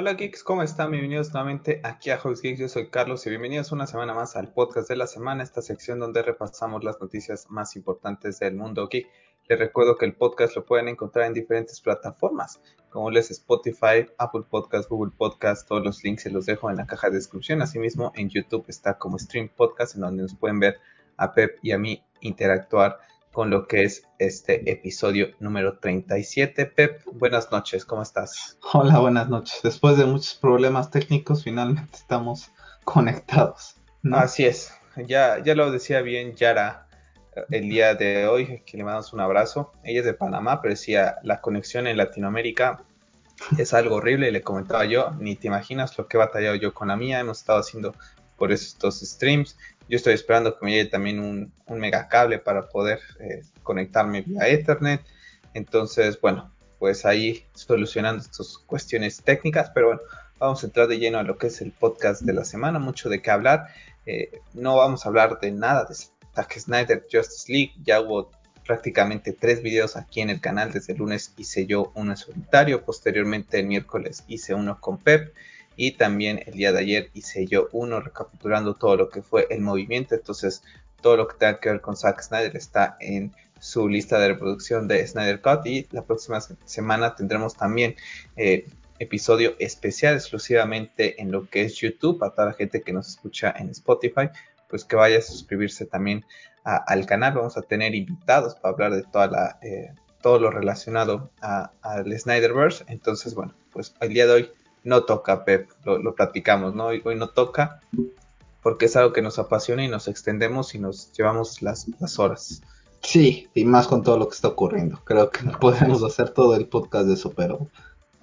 Hola geeks, ¿cómo están? Bienvenidos nuevamente aquí a Hobbies Geeks. Yo soy Carlos y bienvenidos una semana más al podcast de la semana, esta sección donde repasamos las noticias más importantes del mundo geek. Les recuerdo que el podcast lo pueden encontrar en diferentes plataformas, como les Spotify, Apple Podcast, Google Podcast. Todos los links se los dejo en la caja de descripción. Asimismo, en YouTube está como Stream Podcast, en donde nos pueden ver a Pep y a mí interactuar con lo que es este episodio número 37. Pep, buenas noches, ¿cómo estás? Hola, buenas noches. Después de muchos problemas técnicos, finalmente estamos conectados. Así es, ya, ya lo decía bien Yara eh, el día de hoy, que le mandamos un abrazo. Ella es de Panamá, pero decía, la conexión en Latinoamérica es algo horrible, le comentaba yo, ni te imaginas lo que he batallado yo con la mía, hemos estado haciendo por estos streams, yo estoy esperando que me llegue también un, un megacable para poder eh, conectarme vía Ethernet. Entonces, bueno, pues ahí solucionando estas cuestiones técnicas, pero bueno, vamos a entrar de lleno a lo que es el podcast de la semana, mucho de qué hablar. Eh, no vamos a hablar de nada de Zack Snyder Justice League, ya hubo prácticamente tres videos aquí en el canal, desde el lunes hice yo uno en solitario, posteriormente el miércoles hice uno con Pep y también el día de ayer hice yo uno recapitulando todo lo que fue el movimiento. Entonces, todo lo que tenga que ver con Zack Snyder está en su lista de reproducción de Snyder Cut y la próxima semana tendremos también eh, episodio especial exclusivamente en lo que es YouTube a toda la gente que nos escucha en Spotify pues que vaya a suscribirse también al canal vamos a tener invitados para hablar de toda la eh, todo lo relacionado al Snyderverse entonces bueno pues el día de hoy no toca, Pep, lo, platicamos, ¿no? Hoy, no toca porque es algo que nos apasiona y nos extendemos y nos llevamos las, horas. Sí, y más con todo lo que está ocurriendo. Creo que no podemos hacer todo el podcast de eso, pero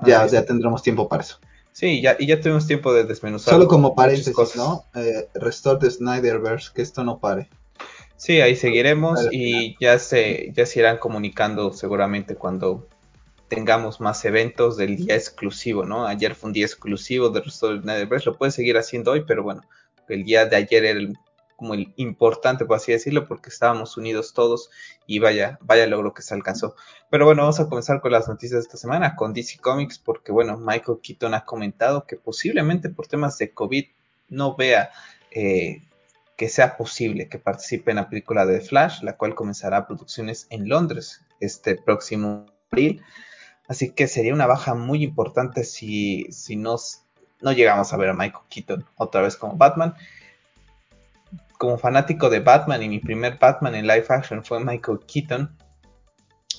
ya, ya tendremos tiempo para eso. Sí, ya, y ya tuvimos tiempo de desmenuzar. Solo como paréntesis, ¿no? Eh, Restore the Snyderverse, que esto no pare. Sí, ahí seguiremos y ya se, ya se irán comunicando seguramente cuando tengamos más eventos del día exclusivo, ¿no? Ayer fue un día exclusivo de Restore Netherverse, lo puede seguir haciendo hoy, pero bueno, el día de ayer era como el importante, por así decirlo, porque estábamos unidos todos y vaya, vaya logro que se alcanzó. Pero bueno, vamos a comenzar con las noticias de esta semana, con DC Comics, porque bueno, Michael Keaton ha comentado que posiblemente por temas de COVID no vea eh, que sea posible que participe en la película de Flash, la cual comenzará producciones en Londres este próximo abril. Así que sería una baja muy importante si, si nos, no llegamos a ver a Michael Keaton otra vez como Batman. Como fanático de Batman y mi primer Batman en live action fue Michael Keaton,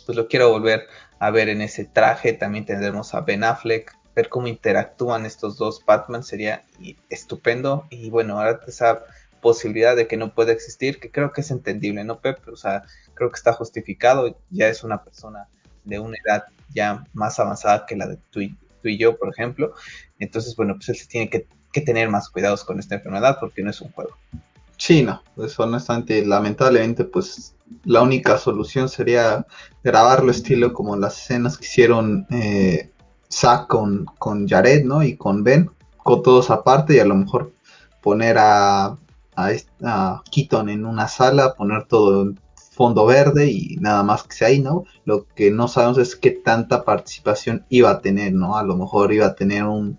pues lo quiero volver a ver en ese traje. También tendremos a Ben Affleck, ver cómo interactúan estos dos Batman sería estupendo. Y bueno, ahora esa posibilidad de que no pueda existir, que creo que es entendible, ¿no, Pep? O sea, creo que está justificado, ya es una persona de una edad ya más avanzada que la de tú y, yo, por ejemplo. Entonces, bueno, pues él se tiene que, tener más cuidados con esta enfermedad porque no es un juego. Sí, no, pues honestamente, lamentablemente, pues la única solución sería grabarlo estilo como las escenas que hicieron eh, Zack con, con Jared, ¿no? Y con Ben, con todos aparte y a lo mejor poner a, a, a Keaton en una sala, poner todo fondo verde y nada más que sea ahí, ¿no? Lo que no sabemos es qué tanta participación iba a tener, ¿no? A lo mejor iba a tener un,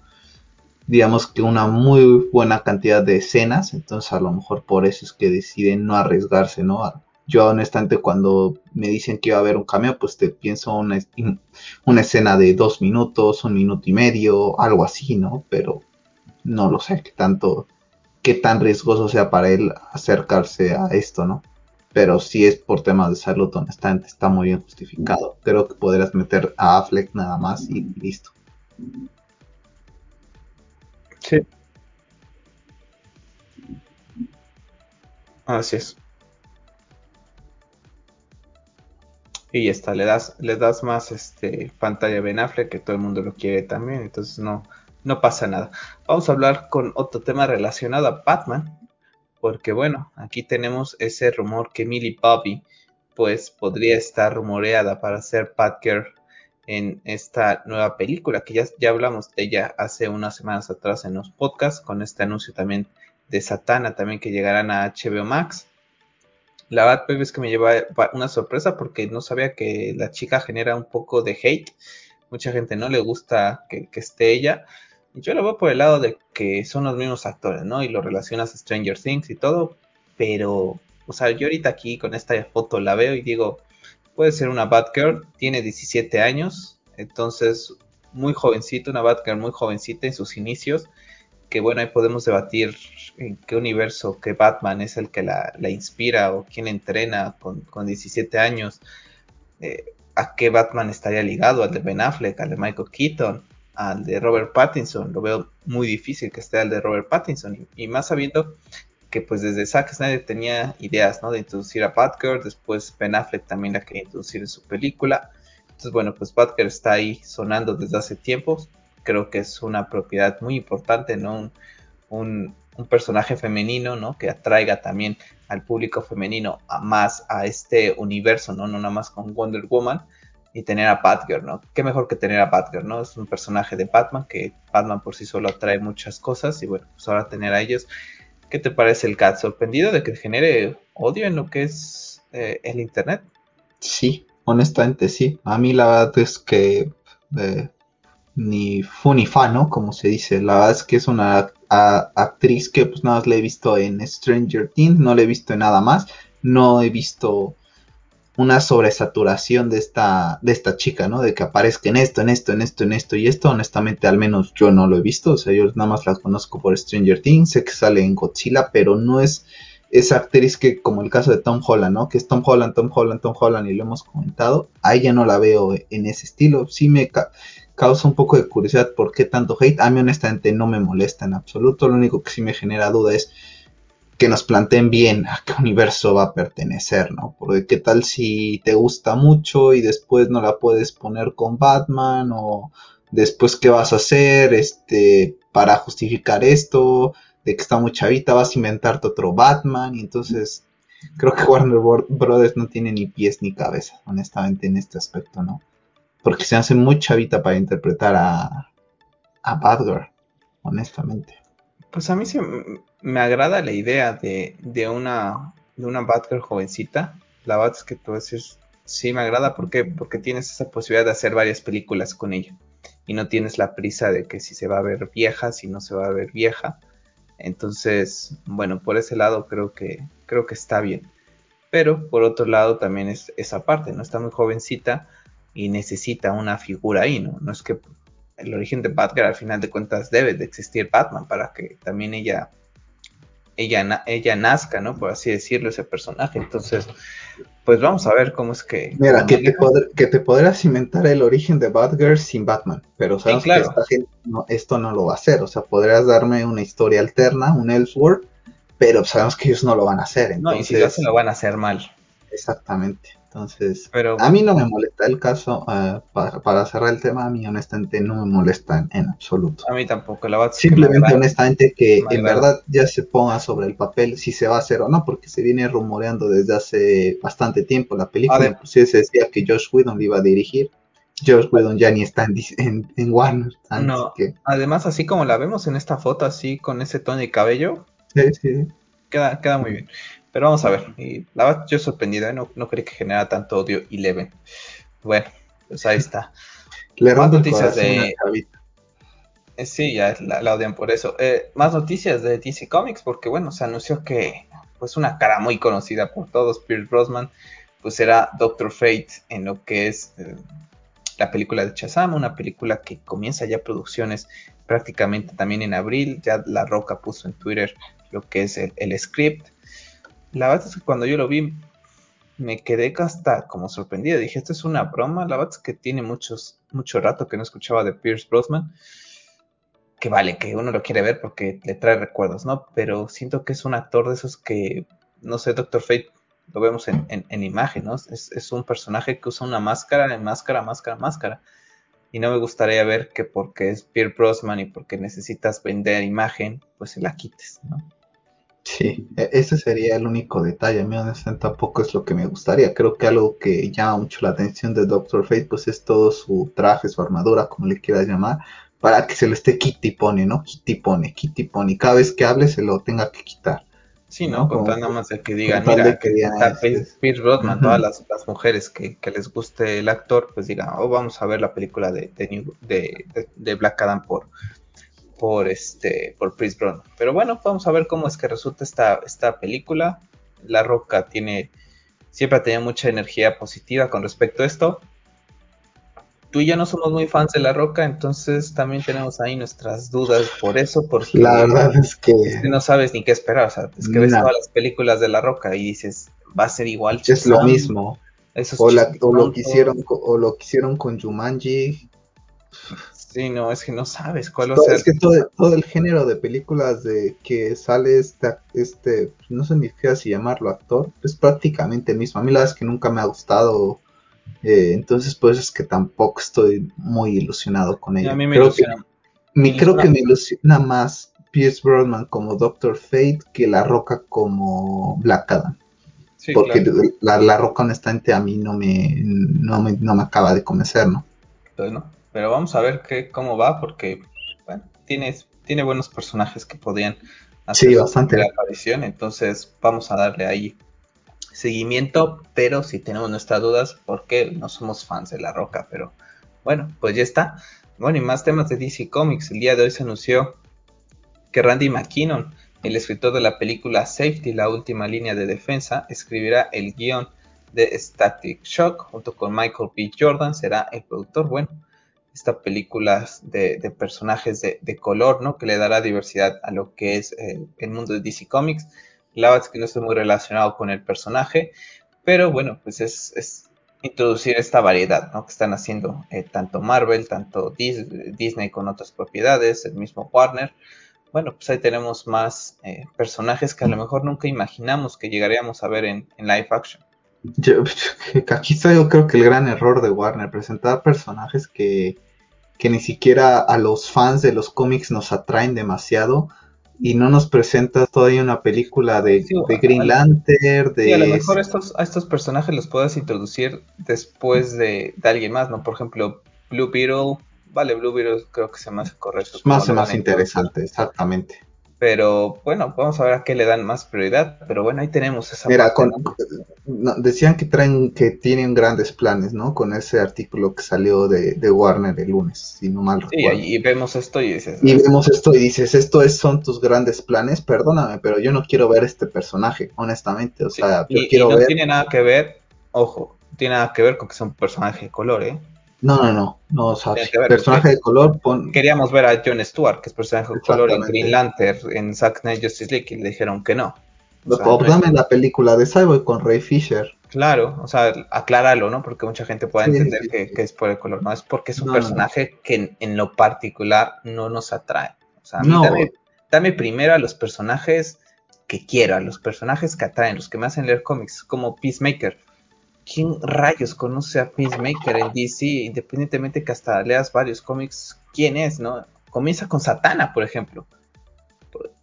digamos que una muy buena cantidad de escenas, entonces a lo mejor por eso es que deciden no arriesgarse, ¿no? Yo honestamente cuando me dicen que iba a haber un cameo, pues te pienso una, una escena de dos minutos, un minuto y medio, algo así, ¿no? Pero no lo sé, qué tanto, qué tan riesgoso sea para él acercarse a esto, ¿no? Pero si es por temas de salud, honestamente, está muy bien justificado. Creo que podrías meter a Affleck nada más y listo. Sí. Así es. Y ya está, le das, le das más este pantalla a Ben Affleck, que todo el mundo lo quiere también, entonces no, no pasa nada. Vamos a hablar con otro tema relacionado a Batman, porque bueno, aquí tenemos ese rumor que Millie Bobby pues podría estar rumoreada para ser Batgirl en esta nueva película, que ya, ya hablamos de ella hace unas semanas atrás en los podcasts, con este anuncio también de Satana, también que llegarán a HBO Max. La verdad, pues, es que me lleva una sorpresa porque no sabía que la chica genera un poco de hate. Mucha gente no le gusta que esté ella. Yo lo veo por el lado de que son los mismos actores, ¿no? Y lo relacionas a Stranger Things y todo, pero, o sea, yo ahorita aquí con esta foto la veo y digo, puede ser una Batgirl, tiene 17 años, entonces muy jovencita, una Batgirl muy jovencita en sus inicios, que bueno, ahí podemos debatir en qué universo, qué Batman es el que la, inspira o quién entrena con, 17 años, eh, a qué Batman estaría ligado, al de Ben Affleck, al de Michael Keaton, al de Robert Pattinson, lo veo muy difícil que esté al de Robert Pattinson, y, más sabiendo que pues desde Zack Snyder tenía ideas, ¿no? De introducir a Batgirl, después Ben Affleck también la quería introducir en su película, entonces bueno, pues Batgirl está ahí sonando desde hace tiempo, creo que es una propiedad muy importante, ¿no? Un, personaje femenino, ¿no? Que atraiga también al público femenino a más a este universo, ¿no? No nada más con Wonder Woman y tener a Batgirl, ¿no? Qué mejor que tener a Batgirl, ¿no? Es un personaje de Batman que Batman por sí solo atrae muchas cosas y bueno, pues ahora tener a ellos. ¿Qué te parece el cat? ¿Sorprendido de que genere odio en lo que es eh, el Internet? Sí, honestamente sí. A mí la verdad es que eh, ni fu ni fa, ¿no? Como se dice. La verdad es que es una actriz que pues nada más la he visto en Stranger Things, no la he visto en nada más. No he visto una sobresaturación de esta, de esta chica, ¿no? De que aparezca en esto, en esto, en esto, en esto y esto. Honestamente, al menos yo no lo he visto. O sea, yo nada más la conozco por Stranger Things. Sé que sale en Godzilla, pero no es esa actriz que, como el caso de Tom Holland, ¿no? Que es Tom Holland, Tom Holland, Tom Holland y lo hemos comentado. Ahí ya no la veo en ese estilo. Sí me causa un poco de curiosidad por qué tanto hate. A mí honestamente no me molesta en absoluto. Lo único que sí me genera duda es que nos planteen bien a qué universo va a pertenecer, ¿no? Porque qué tal si te gusta mucho y después no la puedes poner con Batman o después qué vas a hacer este para justificar esto de que está muy chavita vas a inventarte otro Batman y entonces creo que Warner Brothers no tiene ni pies ni cabeza honestamente en este aspecto no porque se hace muy chavita para interpretar a a Batgirl honestamente pues a mí sí me agrada la idea de, de una de una Batgirl jovencita. La verdad es que tú decís, sí me agrada porque porque tienes esa posibilidad de hacer varias películas con ella y no tienes la prisa de que si se va a ver vieja, si no se va a ver vieja. Entonces, bueno, por ese lado creo que creo que está bien. Pero por otro lado también es esa parte, ¿no? Está muy jovencita y necesita una figura ahí, ¿no? No es que el origen de Batgirl al final de cuentas debe de existir Batman para que también ella ella, ella nazca, ¿no? Por así decirlo, ese personaje. Entonces, pues vamos a ver cómo es que... Mira, que te, que te, podrás inventar el origen de Batgirl sin Batman, pero sabes que esta gente esto no lo va a hacer. O sea, podrías darme una historia alterna, un Elseworld, pero sabemos que ellos no lo van a hacer. Entonces... No, y si lo hacen lo van a hacer mal. Exactamente. Entonces, a mí no me molesta el caso, uh, para, cerrar el tema, a mí honestamente no me molesta en, absoluto. A mí tampoco, la verdad. Simplemente honestamente que en verdad ya se ponga sobre el papel si se va a hacer o no, porque se viene rumoreando desde hace bastante tiempo la película, inclusive se decía que Josh Whedon iba a dirigir. Josh Whedon ya ni está en, en, Warner. No, además así como la vemos en esta foto, así con ese tono de cabello, sí, sí. Queda, queda muy bien. Pero vamos a ver. Y la verdad, yo sorprendido, ¿eh? no, no creí que genera tanto odio Eleven. Bueno, pues ahí está. más noticias de. Eh, sí, ya la, odian por eso. Eh, más noticias de DC Comics, porque bueno, se anunció que pues una cara muy conocida por todos, Pierce Brosnan, pues será Doctor Fate en lo que es la película de Shazam, una película que comienza ya producciones prácticamente también en abril. Ya La Roca puso en Twitter lo que es el, el script la verdad es que cuando yo lo vi me quedé hasta como sorprendido. Dije, esto es una broma. La verdad que tiene muchos, mucho rato que no escuchaba de Pierce Brosnan. Que vale, que uno lo quiere ver porque le trae recuerdos, ¿no? Pero siento que es un actor de esos que, no sé, Doctor Fate, lo vemos en, en, imagen, ¿no? Es, es, un personaje que usa una máscara, máscara, máscara, máscara. Y no me gustaría ver que porque es Pierce Brosnan y porque necesitas vender imagen, pues se la quites, ¿no? Sí, e-, ese sería el único detalle. A mí honestamente tampoco es lo que me gustaría. Creo que algo que llama mucho la atención de Doctor Fate pues es todo su traje, su armadura, como le quieras llamar, para que se lo esté Kitty pone, ¿no? Kitty pone, Kitty pone. Cada vez que hable se lo tenga que quitar. Sí, ¿no? Con tal nada más de que digan, mira, que Pierce Brosnan, todas las, mujeres que, les guste el actor, pues digan, oh, vamos a ver la película de, de, de, Black Adam por, por este por Chris Brown. Pero bueno, vamos a ver cómo es que resulta esta, esta película. La Roca tiene siempre ha tenido mucha energía positiva con respecto a esto. Tú y yo no somos muy fans de La Roca, entonces también tenemos ahí nuestras dudas por eso, porque la verdad es que no sabes ni qué esperar, o sea, es que ves todas las películas de La Roca y dices, va a ser igual. Es lo mismo. O, lo que hicieron, o lo que hicieron con Jumanji, Sí, no, es que no sabes cuál va a ser. Es que todo, el género de películas de que sale este, este no sé ni qué así llamarlo, actor, es prácticamente el mismo. A mí la verdad es que nunca me ha gustado, eh, entonces pues es que tampoco estoy muy ilusionado con ella. A mí me creo ilusiona. Que, creo que me ilusiona más Pierce Brosnan como Doctor Fate que La Roca como Black Adam. porque la, Roca honestamente a mí no me, no me, no me acaba de convencer, ¿no? Entonces, no. Pero vamos a ver qué, cómo va, porque bueno, tiene, tiene buenos personajes que podrían hacer bastante. aparición. Entonces vamos a darle ahí seguimiento, pero si tenemos nuestras dudas, porque no somos fans de La Roca. Pero bueno, pues ya está. Bueno, y más temas de DC Comics. El día de hoy se anunció que Randy McKinnon, el escritor de la película Safety, la última línea de defensa, escribirá el guion de Static Shock junto con Michael B. Jordan, será el productor. Bueno, esta película de, personajes de, color, ¿no? Que le dará diversidad a lo que es eh, el mundo de DC Comics. La verdad es que no estoy muy relacionado con el personaje, pero bueno, pues es, introducir esta variedad, ¿no? Que están haciendo eh, tanto Marvel, tanto Disney con otras propiedades, el mismo Warner. Bueno, pues ahí tenemos más eh, personajes que a lo mejor nunca imaginamos que llegaríamos a ver en, en live action. Yo, aquí está yo creo que el gran error de Warner, presentar personajes que, que ni siquiera a los fans de los cómics nos atraen demasiado y no nos presentas todavía una película de, Green Lantern, de... Sí, a lo mejor estos, a estos personajes los puedes introducir después de, alguien más, ¿no? Por ejemplo, Blue Beetle, vale, Blue Beetle creo que se me hace correcto. Más más interesante, exactamente. Pero bueno, vamos a ver a qué le dan más prioridad. Pero bueno, ahí tenemos esa. Mira, decían que traen, que tienen grandes planes, ¿no? Con ese artículo que salió de, Warner el lunes, si no mal recuerdo. Sí, y vemos esto y dices. Y vemos esto y dices, esto es, son tus grandes planes. Perdóname, pero yo no quiero ver este personaje, honestamente. O sea, yo quiero y no tiene nada que ver, ojo, tiene nada que ver con que sea un personaje de color, ¿eh? No, no, no, no, o sea, personaje de color. Queríamos ver a Jon Stewart, que es personaje de color en Green Lantern, en Zack Snyder Justice League, y le dijeron que no. O, dame la película de Cyborg con Ray Fisher. Claro, o sea, acláralo, ¿no? Porque mucha gente puede entender que, es por el color, no es porque es un personaje que en, lo particular no nos atrae. O sea, a mí dame, dame primero a los personajes que quiero, a los personajes que atraen, los que me hacen leer cómics, como Peacemaker ¿quién rayos conoce a Peacemaker en DC? Independientemente que hasta leas varios cómics, ¿quién es, no? Comienza con Satana, por ejemplo.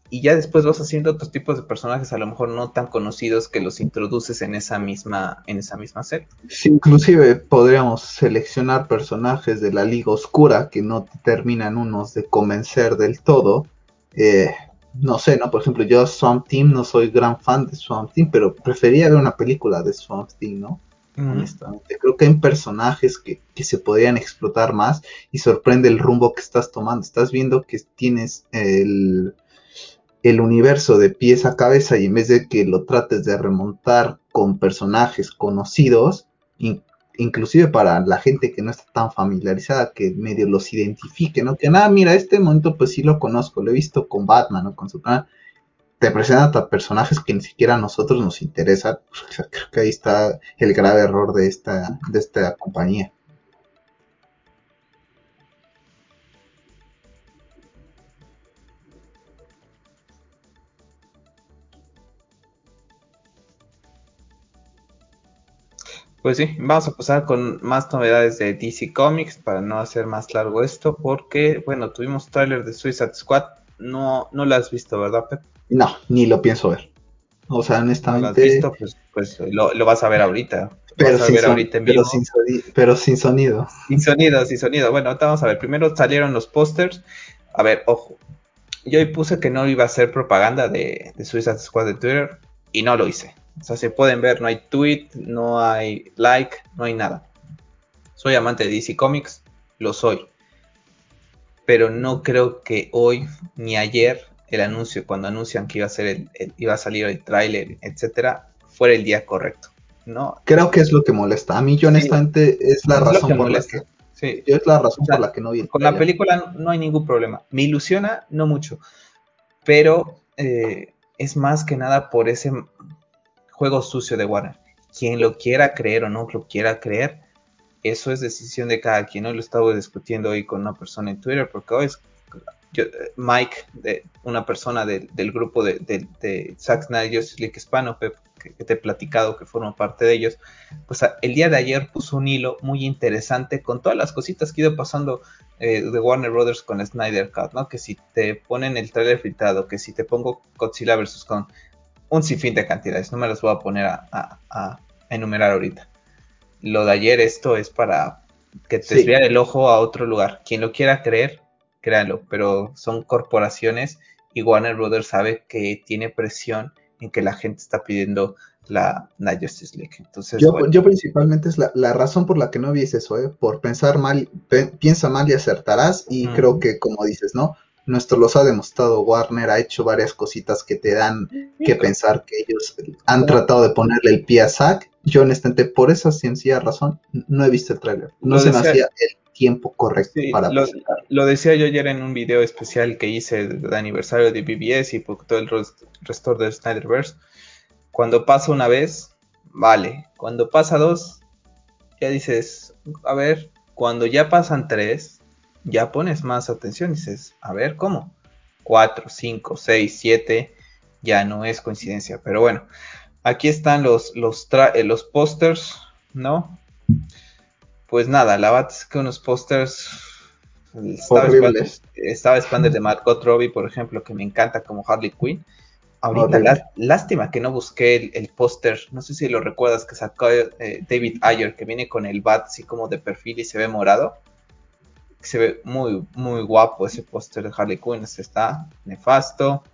Y ya después vas haciendo otros tipos de personajes, a lo mejor no tan conocidos, que los introduces en esa misma, en esa misma serie. inclusive podríamos seleccionar personajes de la Liga Oscura que no terminan unos de convencer del todo. Eh, no sé, ¿no? Por ejemplo, yo Swamp Team no soy gran fan de Swamp Team, pero prefería ver una película de Swamp Team, ¿no? Honestamente. Creo que hay personajes que, se podrían explotar más y sorprende el rumbo que estás tomando. Estás viendo que tienes el, el universo de pies a cabeza y en vez de que lo trates de remontar con personajes conocidos, inclusive para la gente que no está tan familiarizada, que medio los identifique, ¿no? Que nada, mira, este momento pues sí lo conozco, lo he visto con Batman o con Superman te presentan a personajes que ni siquiera a nosotros nos interesan. creo que ahí está el grave error de esta, de esta compañía. Pues sí, vamos a pasar con más novedades de DC Comics para no hacer más largo esto, porque bueno, tuvimos trailer de Suicide Squad, no, no lo has visto, ¿verdad, Pep? No, ni lo pienso ver. O sea, honestamente. ¿No lo has visto? Pues, pues lo, vas a ver ahorita. Pero, sin, pero, sin, pero sin sonido. Sin sonido, sin sonido. Bueno, vamos a ver. Primero salieron los pósters. A ver, ojo. Yo hoy puse que no iba a ser propaganda de, de Suicide Squad de Twitter y no lo hice. O sea, se pueden ver, no hay tweet, no hay like, no hay nada. Soy amante de DC Comics, lo soy. pero no creo que hoy ni ayer el anuncio, cuando anuncian que iba a, ser el, iba a salir el tráiler, etcétera, fuera el día correcto. ¿no? Creo que es lo que molesta. A mí, yo honestamente, es la razón por la que. Sí. es la razón por la que no vi Con la película no hay ningún problema. Me ilusiona, no mucho. Pero eh, es más que nada por ese juego sucio de Warner. Quien lo quiera creer o no lo quiera creer, eso es decisión de cada quien. Hoy lo estaba discutiendo hoy con una persona en Twitter, porque hoy es Mike, de, una persona del grupo de, de, Zack Snyder League Hispano, que, te he platicado que forma parte de ellos, pues el día de ayer puso un hilo muy interesante con todas las cositas que ha ido pasando eh, de Warner Brothers con Snyder Cut, ¿no? Que si te ponen el trailer filtrado, que si te pongo Godzilla vs. con un sinfín de cantidades, no me las voy a poner a, enumerar ahorita. Lo de ayer, esto es para que te sí. el ojo a otro lugar. Quien lo quiera creer, créanlo, pero son corporaciones y Warner Brothers sabe que tiene presión en que la gente está pidiendo la, Justice League. Entonces, yo, principalmente es la, razón por la que no vi eso, ¿eh? por pensar mal, piensa mal y acertarás y creo que como dices, ¿no? Nuestro los ha demostrado, Warner ha hecho varias cositas que te dan que pensar que ellos han tratado de ponerle el pie a Zack. Yo honestamente, por esa sencilla razón, no he visto el tráiler. No se me hacía el tiempo correcto para lo, lo, decía yo ayer en un video especial que hice de, aniversario de BBS y por todo el restore de Snyderverse. Cuando pasa una vez, vale. Cuando pasa dos, ya dices, a ver, cuando ya pasan tres, ya pones más atención. Dices, a ver, ¿cómo? Cuatro, cinco, seis, siete, ya no es coincidencia. Pero bueno, aquí están los, los, eh, los pósters, ¿no? Pues nada, la verdad es que unos pósters estaba, estaba Expander de Margot Robbie, por ejemplo, que me encanta como Harley Quinn. Ahorita, lástima que no busqué el, póster, no sé si lo recuerdas, que sacó eh, David Ayer, que viene con el bat así como de perfil y se ve morado. Se ve muy, muy guapo ese póster de Harley Quinn, ese está nefasto.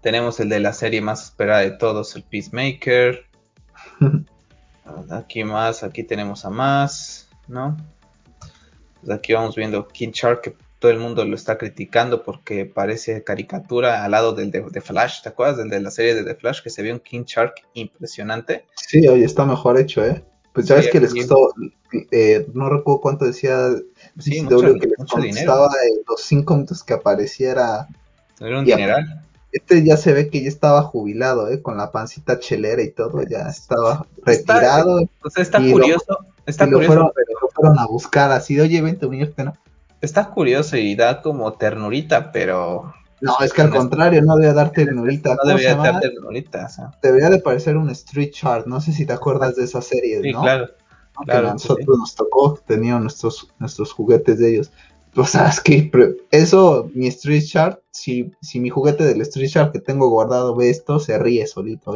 Tenemos el de la serie más esperada de todos, el Peacemaker. Aquí más, aquí tenemos a más, ¿no? Pues aquí vamos viendo King Shark, que todo el mundo lo está criticando porque parece caricatura al lado del de, Flash, ¿te acuerdas? Del de la serie de The Flash, que se ve un King Shark impresionante. Sí, hoy está mejor hecho, ¿eh? Pues ya ves que les costó, eh, no recuerdo cuánto decía sí, mucho, que les dinero. los cinco minutos que apareciera. Era un dineral. Este ya se ve que ya estaba jubilado, ¿eh? Con la pancita chelera y todo, ya estaba retirado. Está, o sea, está curioso. está curioso, lo fueron, a buscar así de, oye, vente unirte, ¿no? Está curioso y da como ternurita, pero... No, es que al contrario, no debe dar ternurita. No debería dar ternurita. O sea. Debería de parecer un Street Chart, no sé si te acuerdas de esa serie, sí, claro. claro a nosotros nos tocó, teníamos nuestros, nuestros juguetes de ellos. O sea, es que eso, mi Street Shark, si, si mi juguete del Street Shark que tengo guardado ve esto, se ríe solito.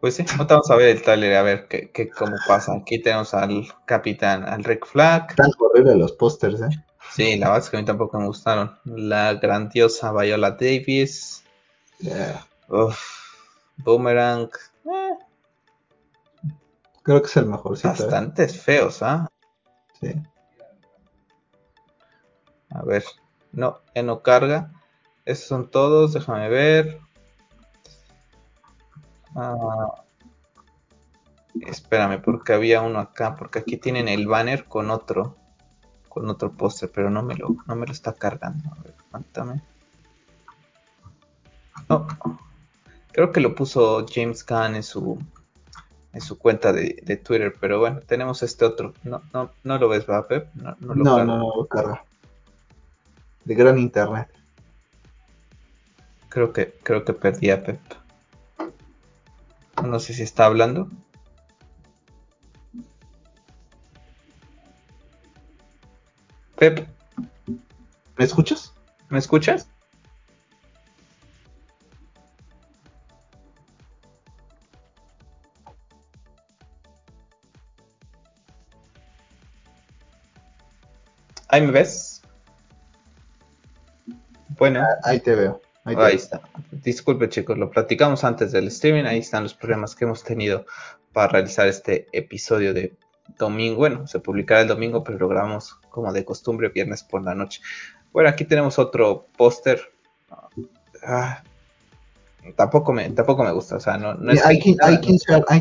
Pues sí, vamos a ver el trailer, a ver qué, qué, cómo pasa. Aquí tenemos al capitán, al Rick Flag. Están horribles los pósters, ¿eh? Sí, la verdad es que a mí tampoco me gustaron. La grandiosa Viola Davis. Boomerang. Eh. Creo que es el mejor. Bastante feos, ¿ah? Sí. A ver, no, ya no carga. Esos son todos, déjame ver. Ah, espérame, porque había uno acá, porque aquí tienen el banner con otro, con otro póster, pero no me lo, no me lo está cargando. A ver, cuéntame. No, creo que lo puso James Gunn en su, en su cuenta de, Twitter, pero bueno, tenemos este otro. No, no, no lo ves, ¿va, Pep? No, no, lo no, no, no lo carga de gran internet. Creo que, creo que perdí a Pep. No sé si está hablando. Pep. ¿Me escuchas? ¿Me escuchas? ¿Ahí me ves? Bueno. Ah, ahí te veo. Ahí, está. Disculpe chicos, lo platicamos antes del streaming. Ahí están los problemas que hemos tenido para realizar este episodio de domingo, bueno, se publicará el domingo, pero lo grabamos como de costumbre viernes por la noche. Bueno, aquí tenemos otro póster. Ah, tampoco me, tampoco me gusta, o sea, no, no es hay, que-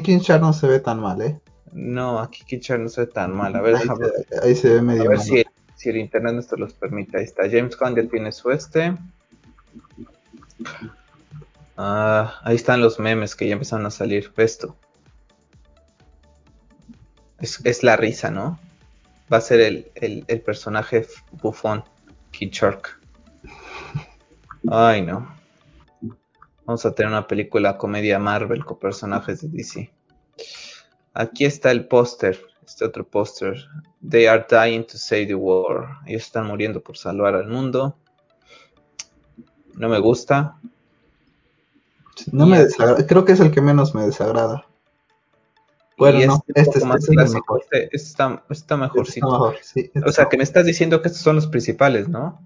Kinshar no se ve tan mal, ¿eh? No, aquí Kinshar no se ve tan mal. A ver, Ahí déjame se, ahí se ve medio a ver mal. si, si el internet esto los permite. Ahí está. James Gunn ya tiene su este. Ah, ahí están los memes que ya empezaron a salir. Esto. Es, la risa, ¿no? Va a ser el, el, el personaje bufón, Kid Shark. Ay, no. Vamos a tener una película comedia Marvel con personajes de DC. Aquí está el póster, este otro póster. They are dying to save the world. Ellos están muriendo por salvar al mundo. No me gusta. No me desagrada, creo que es el que menos me desagrada. Bueno, no, este, este, es más este es clásico. mejor. Este, este está, este está mejorcito. Está mejor, sí, este O sea, que me estás diciendo que estos son los principales, ¿no?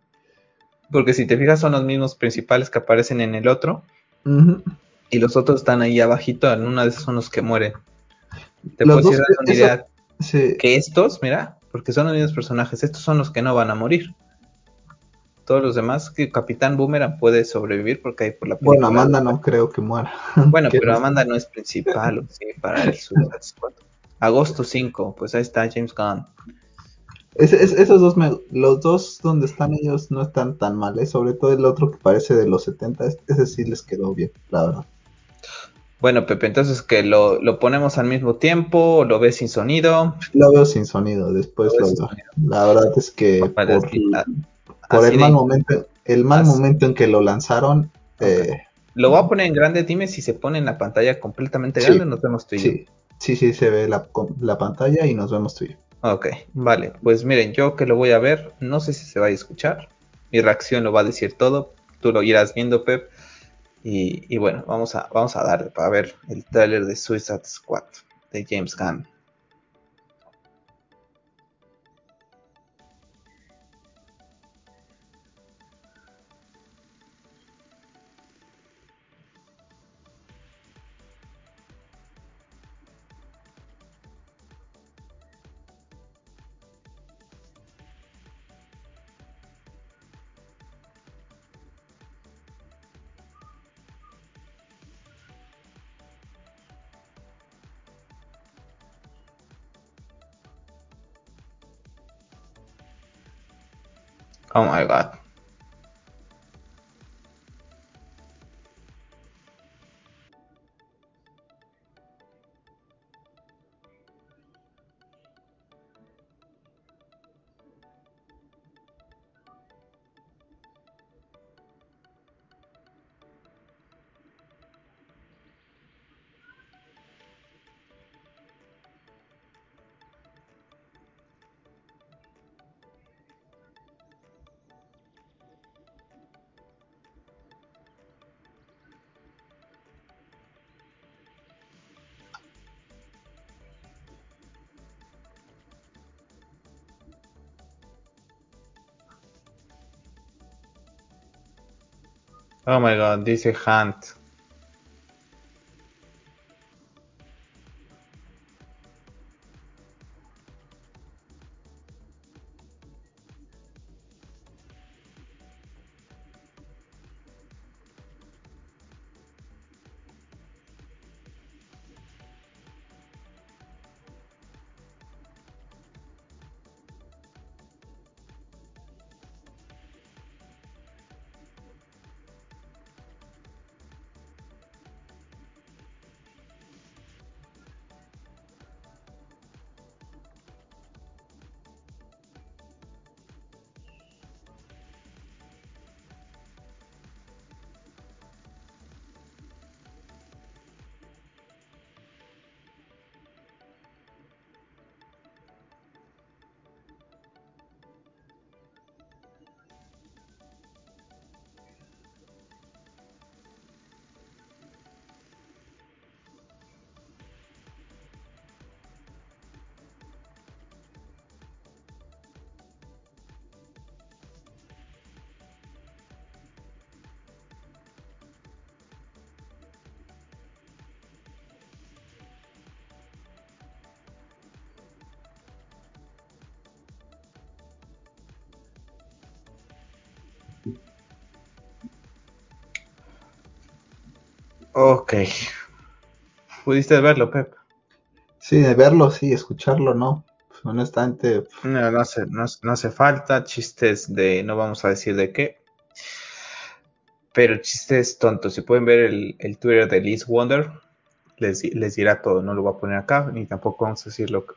Porque si te fijas son los mismos principales que aparecen en el otro y los otros están ahí abajito, en una de esas son los que mueren. Te Los puedes ir dos- dando una idea Sí, que estos, mira, porque son los mismos personajes, estos son los que no van a morir. Todos los demás, que Capitán Boomerang puede sobrevivir porque hay por la bueno, Amanda no creo que muera. Bueno, pero no- Amanda no es principal, ¿o sí, para el. Agosto 5, pues ahí está James Gunn. Es- es- esos dos, me- los dos donde están ellos no están tan mal, ¿eh? sobre todo el otro que parece de los 70, es- ese sí les quedó bien, la verdad. Bueno, Pepe, entonces que lo, lo ponemos al mismo tiempo, lo ves sin sonido. Lo veo sin sonido, después Lo veo. La verdad es que por, el mal momento, el mal así- momento en que lo lanzaron, eh, Lo voy a poner en grande, dime si se pone en la pantalla completamente Sí, grande, nos vemos tú y yo. sí, sí, sí se ve la, la pantalla y nos vemos tú y yo. Ok, vale, pues miren, yo que lo voy a ver, no sé si se va a escuchar, mi reacción lo va a decir todo, tú lo irás viendo, Pep, y, y bueno, vamos a, vamos a darle para ver el tráiler de Suicide Squad de James Gunn. Oh my god. Oh my god, dice Hunt. Ok. ¿Pudiste verlo, Pep? Sí, de verlo, sí, escucharlo, no. Pues, honestamente. No, no hace, no, hace falta. Chistes de. No vamos a decir de qué. Pero chistes tontos. Si pueden ver el, el Twitter de Liz Wonder, les, les, dirá todo. No lo voy a poner acá, ni tampoco vamos a decir lo que,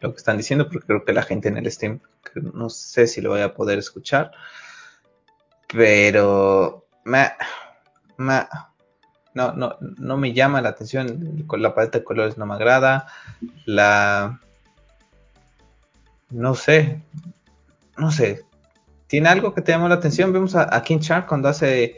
lo que están diciendo, porque creo que la gente en el Steam, no sé si lo voy a poder escuchar. Pero. Me, me, no, no, no me llama la atención. La paleta de colores no me agrada. La. No sé. No sé. ¿Tiene algo que te llamó la atención? Vemos a, King Shark cuando hace.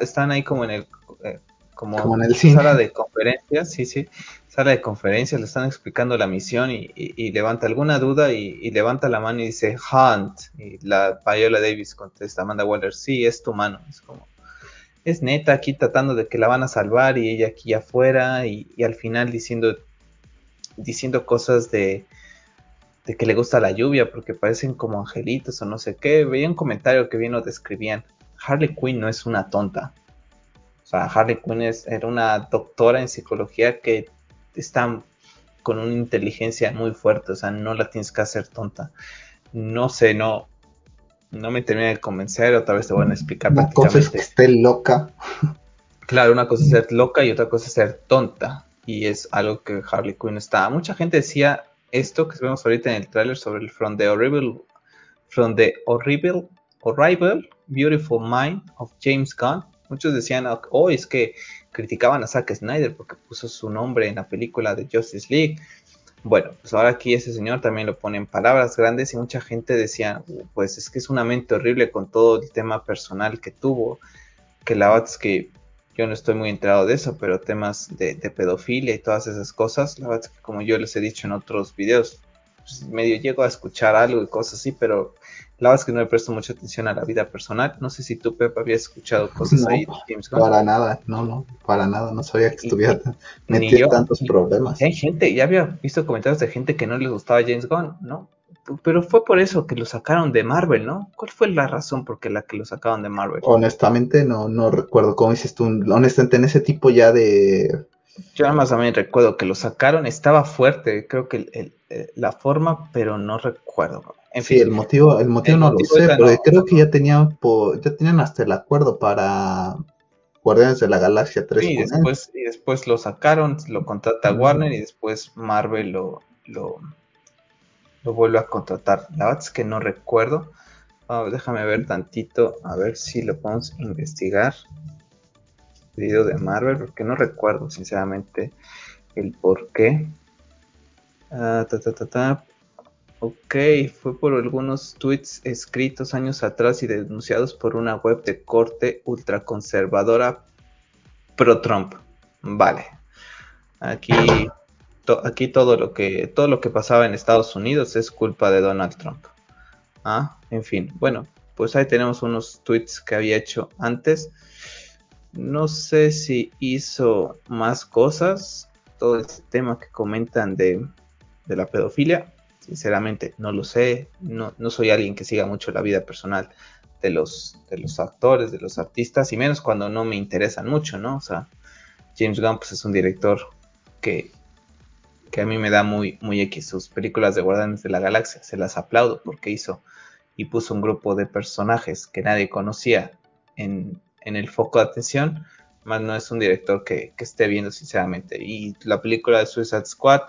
están ahí como en el. Eh, como, en el sala de conferencias, sí, sí, sala de conferencias, le están explicando la misión y, levanta alguna duda y, levanta la mano y dice Hunt. Y la Payola Davis contesta, Amanda Waller, sí, es tu mano. Es como, es neta aquí tratando de que la van a salvar y ella aquí afuera y, al final diciendo, diciendo cosas de, de, que le gusta la lluvia porque parecen como angelitos o no sé qué. Veía un comentario que bien lo describían. Harley Quinn no es una tonta. O sea, Harley Quinn es, era una doctora en psicología que está con una inteligencia muy fuerte. O sea, no la tienes que hacer tonta. No sé, no, no me termina de convencer, otra vez te voy a explicar una cosa es que esté loca. Claro, una cosa es ser loca y otra cosa es ser tonta. Y es algo que Harley Quinn está. Mucha gente decía esto que vemos ahorita en el tráiler sobre el From the Horrible, From the Horrible, Horrible, Beautiful Mind of James Gunn. Muchos decían, oh, es que criticaban a Zack Snyder porque puso su nombre en la película de Justice League. Bueno, pues ahora aquí ese señor también lo pone en palabras grandes y mucha gente decía, pues es que es una mente horrible con todo el tema personal que tuvo, que la verdad es que yo no estoy muy enterado de eso, pero temas de, pedofilia y todas esas cosas, la verdad es que como yo les he dicho en otros videos, pues medio llego a escuchar algo y cosas así, pero la verdad es que no le presto mucha atención a la vida personal. No sé si tú, Pep, habías escuchado cosas ahí. para nada, no, no, para nada. No sabía que estuviera metido tantos problemas. Hay gente, ya había visto comentarios de gente que no les gustaba James Gunn, ¿no? Pero fue por eso que lo sacaron de Marvel, ¿no? ¿Cuál fue la razón por la que lo sacaron de Marvel? Honestamente, no, no recuerdo. ¿Cómo dices tú? Honestamente, en ese tipo ya de yo nada más también recuerdo que lo sacaron, estaba fuerte, creo que el, eh, la forma, pero no recuerdo. En sí, el motivo, el motivo no lo sé, pero creo que ya tenían, ya tenían hasta el acuerdo para Guardianes de la Galaxia 3. y después, y después lo sacaron, lo contrata Warner y después Marvel lo, lo, lo vuelve a contratar. La verdad es que no recuerdo. déjame ver tantito, a ver si lo podemos investigar pedido de Marvel, porque no recuerdo sinceramente el por qué. Ah, ok, fue por algunos tweets escritos años atrás y denunciados por una web de corte ultraconservadora pro Trump. Vale. Aquí, aquí todo lo que todo lo que pasaba en Estados Unidos es culpa de Donald Trump. Ah, en fin. Bueno, pues ahí tenemos unos tweets que había hecho antes. No sé si hizo más cosas, todo este tema que comentan de, la pedofilia. Sinceramente, no lo sé. No, soy alguien que siga mucho la vida personal de los, de los actores, de los artistas, y menos cuando no me interesan mucho, ¿no? O sea, James Gunn pues, es un director que, que a mí me da muy, muy X. Sus películas de Guardianes de la Galaxia se las aplaudo porque hizo y puso un grupo de personajes que nadie conocía en, en el foco de atención, más no es un director que, esté viendo sinceramente. Y la película de Suicide Squad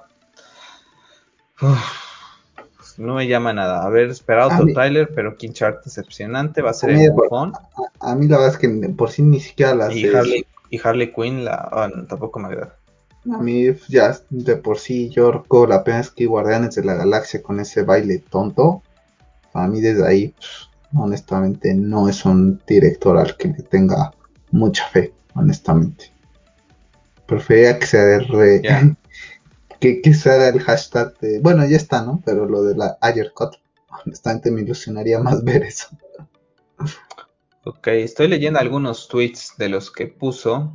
no me llama nada. Haber esperado otro trailer, pero King Chart decepcionante, va a ser el bufón. A, mí la verdad es que por sí ni siquiera las y Harley, y Harley Quinn la, ah, tampoco me agrada. A mí ya de por sí yo recuerdo la pena es que Guardianes de la Galaxia con ese baile tonto. A mí desde ahí honestamente no es un director al que le tenga mucha fe, honestamente. Prefería que sea de que, el hashtag de, bueno ya está, ¿no? Pero lo de la Ayer Cut, honestamente me ilusionaría más ver eso. Ok, estoy leyendo algunos tweets de los que puso.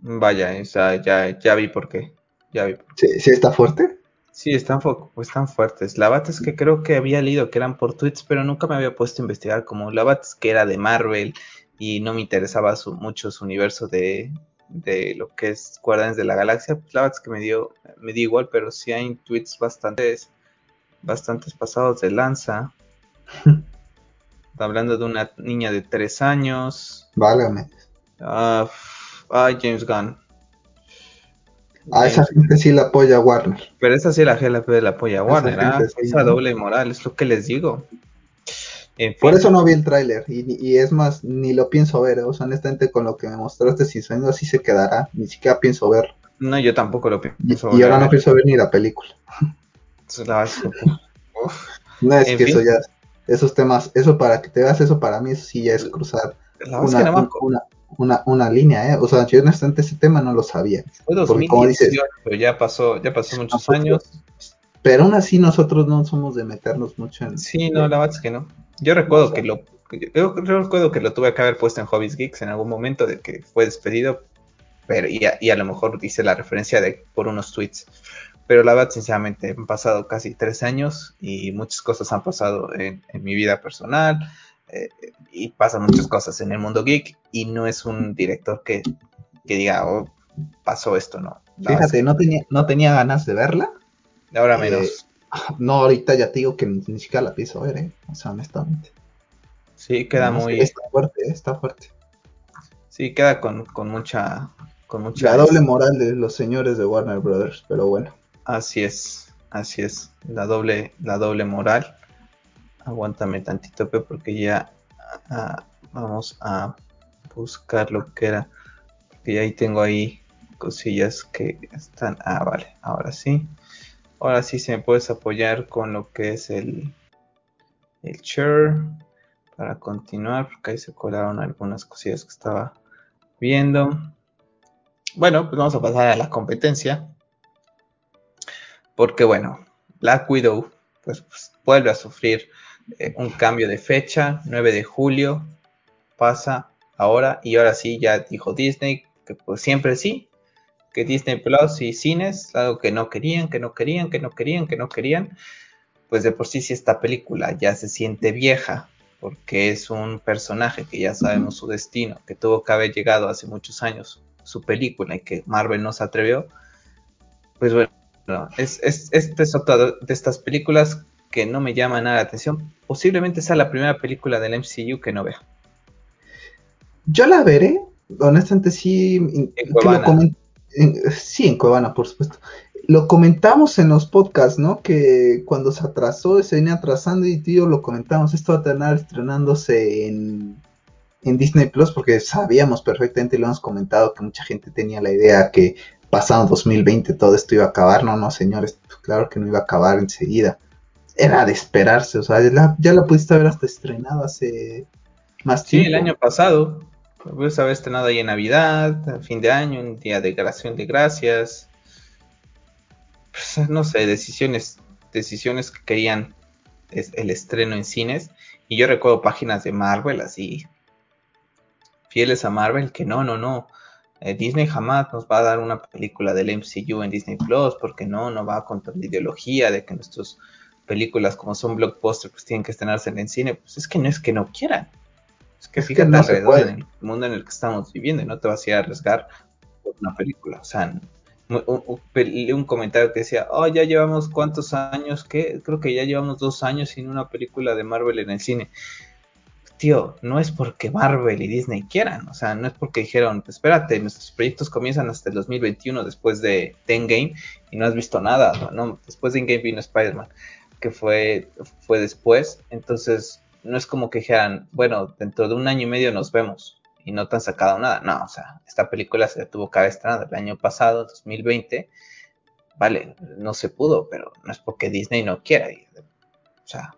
Vaya, ya, ya vi por qué. Ya vi ¿Sí está fuerte? Sí, están, están fuertes. La bat es que creo que había leído que eran por tweets, pero nunca me había puesto a investigar como la bat que era de Marvel, y no me interesaba mucho su universo de, de lo que es Guardianes de la Galaxia, pues la verdad es que me dio, me dio igual, pero sí hay tweets bastantes, bastantes pasados de lanza. Hablando de una niña de tres años. Válgame. Ah James Gunn. Ah, esa gente sí la apoya a Warner. Pero esa sí la GLP la apoya a Warner, ¿ah? esa doble moral, es lo que les digo. Por eso no vi el tráiler y, es más, ni lo pienso ver, o sea, honestamente con lo que me mostraste, si sueño así se quedará, ni siquiera pienso ver. No, yo tampoco lo pienso Y, y ahora no pienso ver ni la película. no es que eso ya, esos temas, eso para que te veas eso para mí, eso sí ya es cruzar una, una, línea, ¿eh? O sea, yo honestamente ese tema no lo sabía. Fue 2018, pero ya pasó, ya pasó muchos años. Pero aún así nosotros no somos de meternos mucho en... Sí, no, la verdad es que no. Yo recuerdo que lo yo, recuerdo que lo tuve que haber puesto en Hobbies Geeks en algún momento de que fue despedido, pero y a, y a lo mejor hice la referencia de por unos tweets. Pero la verdad, sinceramente, han pasado casi tres años y muchas cosas han pasado en, mi vida personal eh, y pasan muchas cosas en el mundo geek y no es un director que, diga, oh, pasó esto, ¿no? Fíjate, no tenía, no tenía ganas de verla. Ahora menos. Eh, no, ahorita ya te digo que ni, siquiera la pienso ver, ¿eh? O sea, honestamente. Sí, queda muy. Está fuerte, está fuerte. Sí, queda con, mucha. Con mucha la doble moral de los señores de Warner Brothers, pero bueno. Así es, así es. La doble, la doble moral. Aguántame tantito, porque ya ah, vamos a buscar lo que era. Porque ahí tengo ahí cosillas que están. Ah, vale, ahora sí. Ahora sí se me puedes apoyar con lo que es el, el share para continuar, porque ahí se colaron algunas cosillas que estaba viendo. Bueno, pues vamos a pasar a la competencia. Porque bueno, Black Widow pues, pues vuelve a sufrir eh, un cambio de fecha, 9 de julio, pasa ahora y ahora sí ya dijo Disney que pues siempre sí, que Disney Plus y cines, algo que no querían, que no querían, que no querían, que no querían, pues de por sí si esta película ya se siente vieja, porque es un personaje que ya sabemos su destino, que tuvo que haber llegado hace muchos años su película y que Marvel no se atrevió, pues bueno, es, es, esta es de estas películas que no me llama nada la atención. Posiblemente sea la primera película del MCU que no vea. Yo la veré, honestamente sí. sí, en Cuevana, por supuesto. Lo comentamos en los podcasts, ¿no? Que cuando se atrasó, se venía atrasando y tío, lo comentamos. Esto va a terminar estrenándose en, en Disney Plus porque sabíamos perfectamente, lo hemos comentado, que mucha gente tenía la idea que pasado 2020 todo esto iba a acabar. No, no, señores, claro que no iba a acabar enseguida. Era de esperarse, o sea, ya la, pudiste haber hasta estrenado hace más tiempo. Sí, el año pasado. Puedes haber estrenado ahí en Navidad, fin de año, un día de grabación de gracias. Pues, no sé, decisiones, decisiones que querían el estreno en cines. Y yo recuerdo páginas de Marvel así, fieles a Marvel, que no, no, no. Eh, Disney jamás nos va a dar una película del MCU en Disney Plus, porque no, no va a contar la ideología de que nuestras películas, como son blockbusters, pues tienen que estrenarse en el cine. Pues es que no es que no quieran. Es que fíjate no alrededor en el mundo en el que estamos viviendo, no te vas a ir a arriesgar por una película. O sea, un, un, comentario que decía, oh, ya llevamos cuántos años, que creo que ya llevamos dos años sin una película de Marvel en el cine tío, no es porque Marvel y Disney quieran, o sea, no es porque dijeron, pues espérate, nuestros proyectos comienzan hasta el 2021 después de, Endgame y no has visto nada, ¿no? Después de Endgame vino Spider-Man, que fue, fue después, entonces no es como que dijeran, bueno, dentro de un año y medio nos vemos y no te han sacado nada, no, o sea, esta película se tuvo que haber estrenado el año pasado, 2020, vale, no se pudo, pero no es porque Disney no quiera, o sea,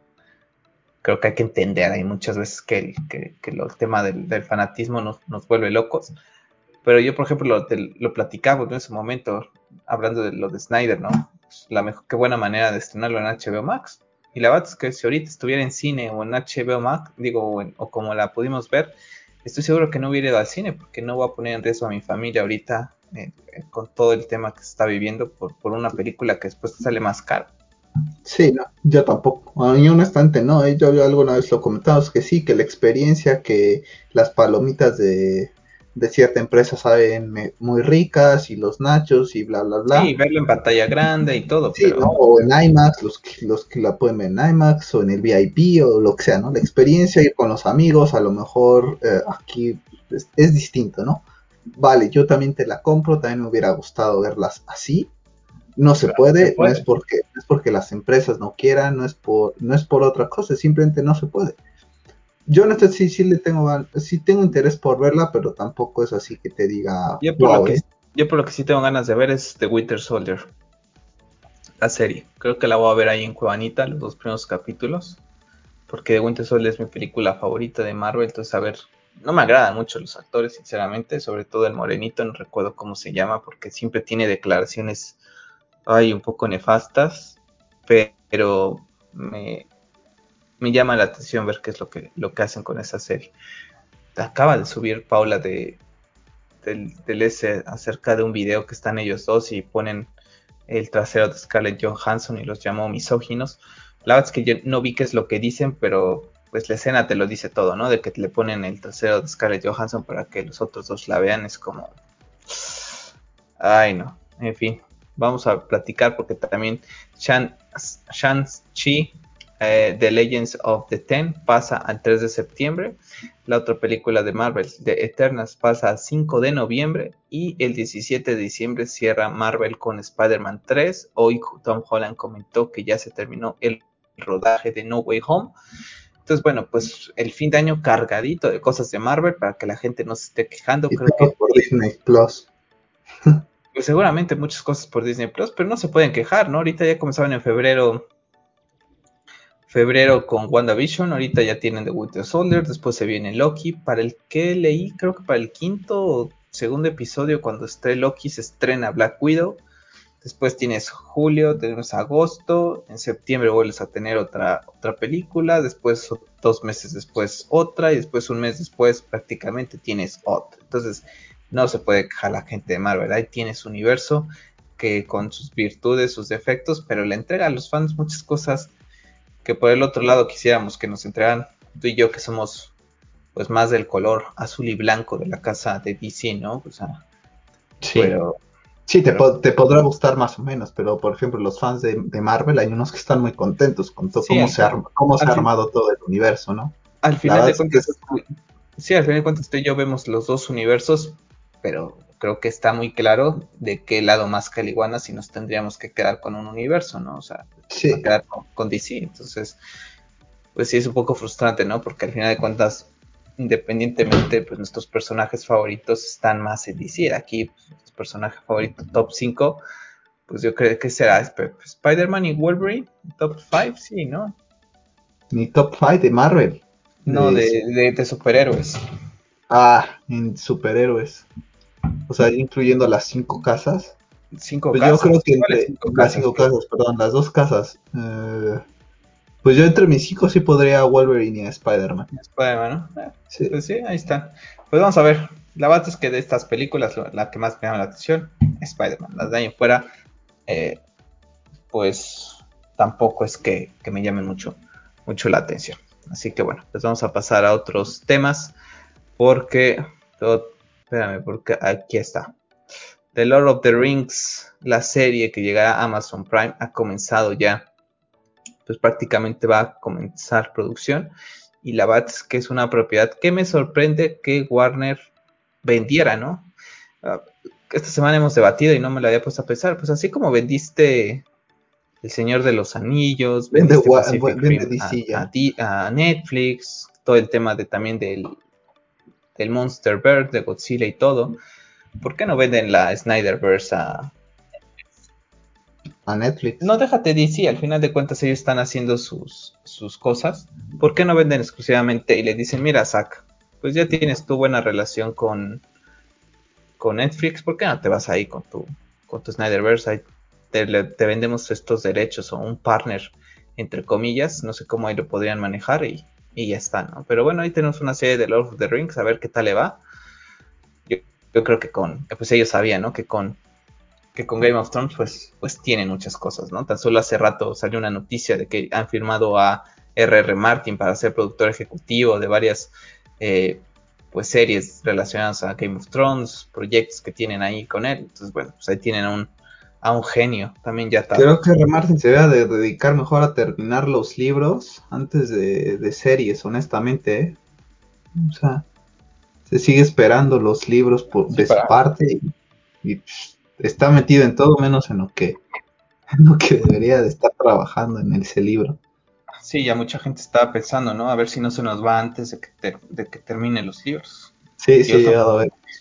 creo que hay que entender, hay muchas veces que, el tema del, fanatismo nos, vuelve locos, pero yo, por ejemplo, lo, lo platicaba en ese momento, hablando de lo de Snyder, ¿no? Pues, la mejor, qué buena manera de estrenarlo en HBO Max. Y la verdad es que si ahorita estuviera en cine o en HBO Max, digo, o, como la pudimos ver, estoy seguro que no hubiera ido al cine porque no voy a poner en riesgo a mi familia ahorita eh, con todo el tema que se está viviendo por, por una película que después sale más caro. Sí, no, yo tampoco. A mí honestamente no, ¿eh? yo alguna vez lo comentamos que sí, que la experiencia, que las palomitas de, de cierta empresa saben muy ricas y los nachos y bla, bla, bla. Sí, verlo en pantalla grande y todo. Sí, ¿no? o en IMAX, los, los que la pueden ver en IMAX o en el VIP o lo que sea, ¿no? La experiencia, ir con los amigos, a lo mejor eh, aquí es, es distinto, ¿no? Vale, yo también te la compro, también me hubiera gustado verlas así, no se puede, no es porque no es porque las empresas no quieran, no es por no es por otra cosa, simplemente no se puede. Yo no sé si sí le tengo sí tengo interés por verla, pero tampoco es así que te diga yo por, lo que, yo por lo que sí tengo ganas de ver es The Winter Soldier. La serie. Creo que la voy a ver ahí en Cuevanita, los dos primeros capítulos. Porque The Winter Soldier es mi película favorita de Marvel. Entonces, a ver, no me agradan mucho los actores, sinceramente. Sobre todo el morenito, no recuerdo cómo se llama. Porque siempre tiene declaraciones hay un poco nefastas, pero me, me llama la atención ver qué es lo que, lo que hacen con esa serie. Acaba de subir Paula de, del, S acerca de un video que están ellos dos y ponen el trasero de Scarlett Johansson y los llamó misóginos. La verdad es que yo no vi qué es lo que dicen, pero pues la escena te lo dice todo, ¿no? De que le ponen el trasero de Scarlett Johansson para que los otros dos la vean, es como... Ay, no. En fin, vamos a platicar porque también Shang-Chi, eh, The Legends of the Ten, pasa al 3 de septiembre. La otra película de Marvel, The Eternals, pasa al 5 de noviembre. Y el 17 de diciembre cierra Marvel con Spider-Man 3. Hoy Tom Holland comentó que ya se terminó el rodaje de No Way Home. Entonces, bueno, pues el fin de año cargadito de cosas de Marvel para que la gente no se esté quejando. Creo que por Disney Plus. Pues seguramente muchas cosas por Disney Plus, pero no se pueden quejar, ¿no? Ahorita ya comenzaban en febrero. Febrero con WandaVision, ahorita ya tienen The Winter Soldier, después se viene Loki. Para el que leí, creo que para el quinto o segundo episodio, cuando esté Loki, se estrena Black Widow. Después tienes julio, tenemos agosto, en septiembre vuelves a tener otra, otra película, después dos meses después otra y después un mes después prácticamente tienes otra. Entonces, no se puede quejar la gente de Marvel. Ahí tiene su universo que con sus virtudes, sus defectos, pero le entrega a los fans muchas cosas que por el otro lado quisiéramos que nos entregan tú y yo que somos pues más del color azul y blanco de la casa de DC, ¿no? O sea, sí. Pero, sí, te, te, podrá gustar más o menos, pero por ejemplo los fans de, Marvel hay unos que están muy contentos con todo, cómo, se, cómo se ha armado todo el universo, ¿no? Al final de cuentas, sí, al final de cuentas tú y yo vemos los dos universos, pero creo que está muy claro de qué lado más caliguana si nos tendríamos que quedar con un universo, ¿no? O sea, quedar con, DC. Entonces, pues sí es un poco frustrante, ¿no? Porque al final de cuentas, independientemente, pues nuestros personajes favoritos están más en DC. Aquí, pues, nuestro personaje favorito, top 5, pues yo creo que será Spider-Man y Wolverine, top 5, sí, ¿no? Ni top 5 de Marvel. No, de, de, de superhéroes. Ah, en superhéroes. O sea, incluyendo las cinco casas. Cinco pues Yo creo que entre las cinco casas, perdón, las dos casas. Eh, pues yo entre mis hijos sí podría Wolverine y Spider-Man. Spider-Man, ¿no? Eh, sí. Pues sí, ahí está. Pues vamos a ver. La verdad es que de estas películas, la que más me llama la atención, Spider-Man. Las de ahí en fuera, eh, pues tampoco es que, que, me llamen mucho, mucho la atención. Así que bueno, pues vamos a pasar a otros temas. Porque todo, Espérame, porque aquí está. The Lord of the Rings, la serie que llegará a Amazon Prime, ha comenzado ya. Pues prácticamente va a comenzar producción. Y la es que es una propiedad que me sorprende que Warner vendiera, ¿no? Ah, esta semana hemos debatido y no me lo había puesto a pensar. Pues así como vendiste El Señor de los Anillos, vendiste a, Netflix, todo el tema de también del del Monster Bird, de Godzilla y todo, ¿por qué no venden la Snyderverse a, a Netflix? No, déjate DC, al final de cuentas ellos están haciendo sus, sus cosas. ¿Por qué no venden exclusivamente y le dicen, mira, Zack, pues ya tienes tu buena relación con, con Netflix, ¿por qué no te vas ahí con tu, con tu Snyderverse? Ahí te, te vendemos estos derechos o un partner, entre comillas, no sé cómo ahí lo podrían manejar y y ya está, ¿no? Pero bueno, ahí tenemos una serie de Lord of the Rings, a ver qué tal le va. Yo, creo que con, pues ellos sabían, ¿no? Que con, que con Game of Thrones pues, pues tienen muchas cosas, ¿no? Tan solo hace rato salió una noticia de que han firmado a R.R. Martin para ser productor ejecutivo de varias eh, pues series relacionadas a Game of Thrones, proyectos que tienen ahí con él. Entonces, bueno, pues ahí tienen un, a un genio. También ya está. Creo que. Martin se debe de dedicar mejor a terminar los libros antes de, series, honestamente. ¿eh? O sea, se sigue esperando los libros por, de su parte y, está metido en todo menos en lo que en lo que debería de estar trabajando en ese libro. Sí, ya mucha gente estaba pensando, ¿no? A ver si no se nos va antes de que, de que termine los libros. Sí, sí,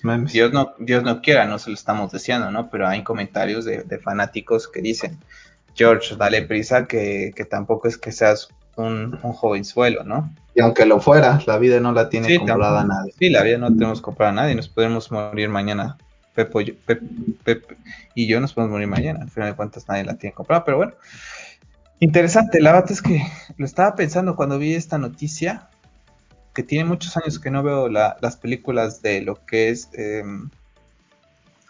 no, Dios no, Dios no quiera, no se lo estamos deseando, ¿no? Pero hay comentarios de, fanáticos que dicen, George, dale prisa, que, tampoco es que seas un, un jovenzuelo, ¿no? Y aunque lo fuera, la vida no la tiene comprada nadie. Sí, la vida no tenemos comprada a nadie, nos podemos morir mañana. Pepo, y yo nos podemos morir mañana. Al final de cuentas nadie la tiene comprada, pero bueno. Interesante, la verdad es que lo estaba pensando cuando vi esta noticia, que tiene muchos años que no veo las películas de lo que es em,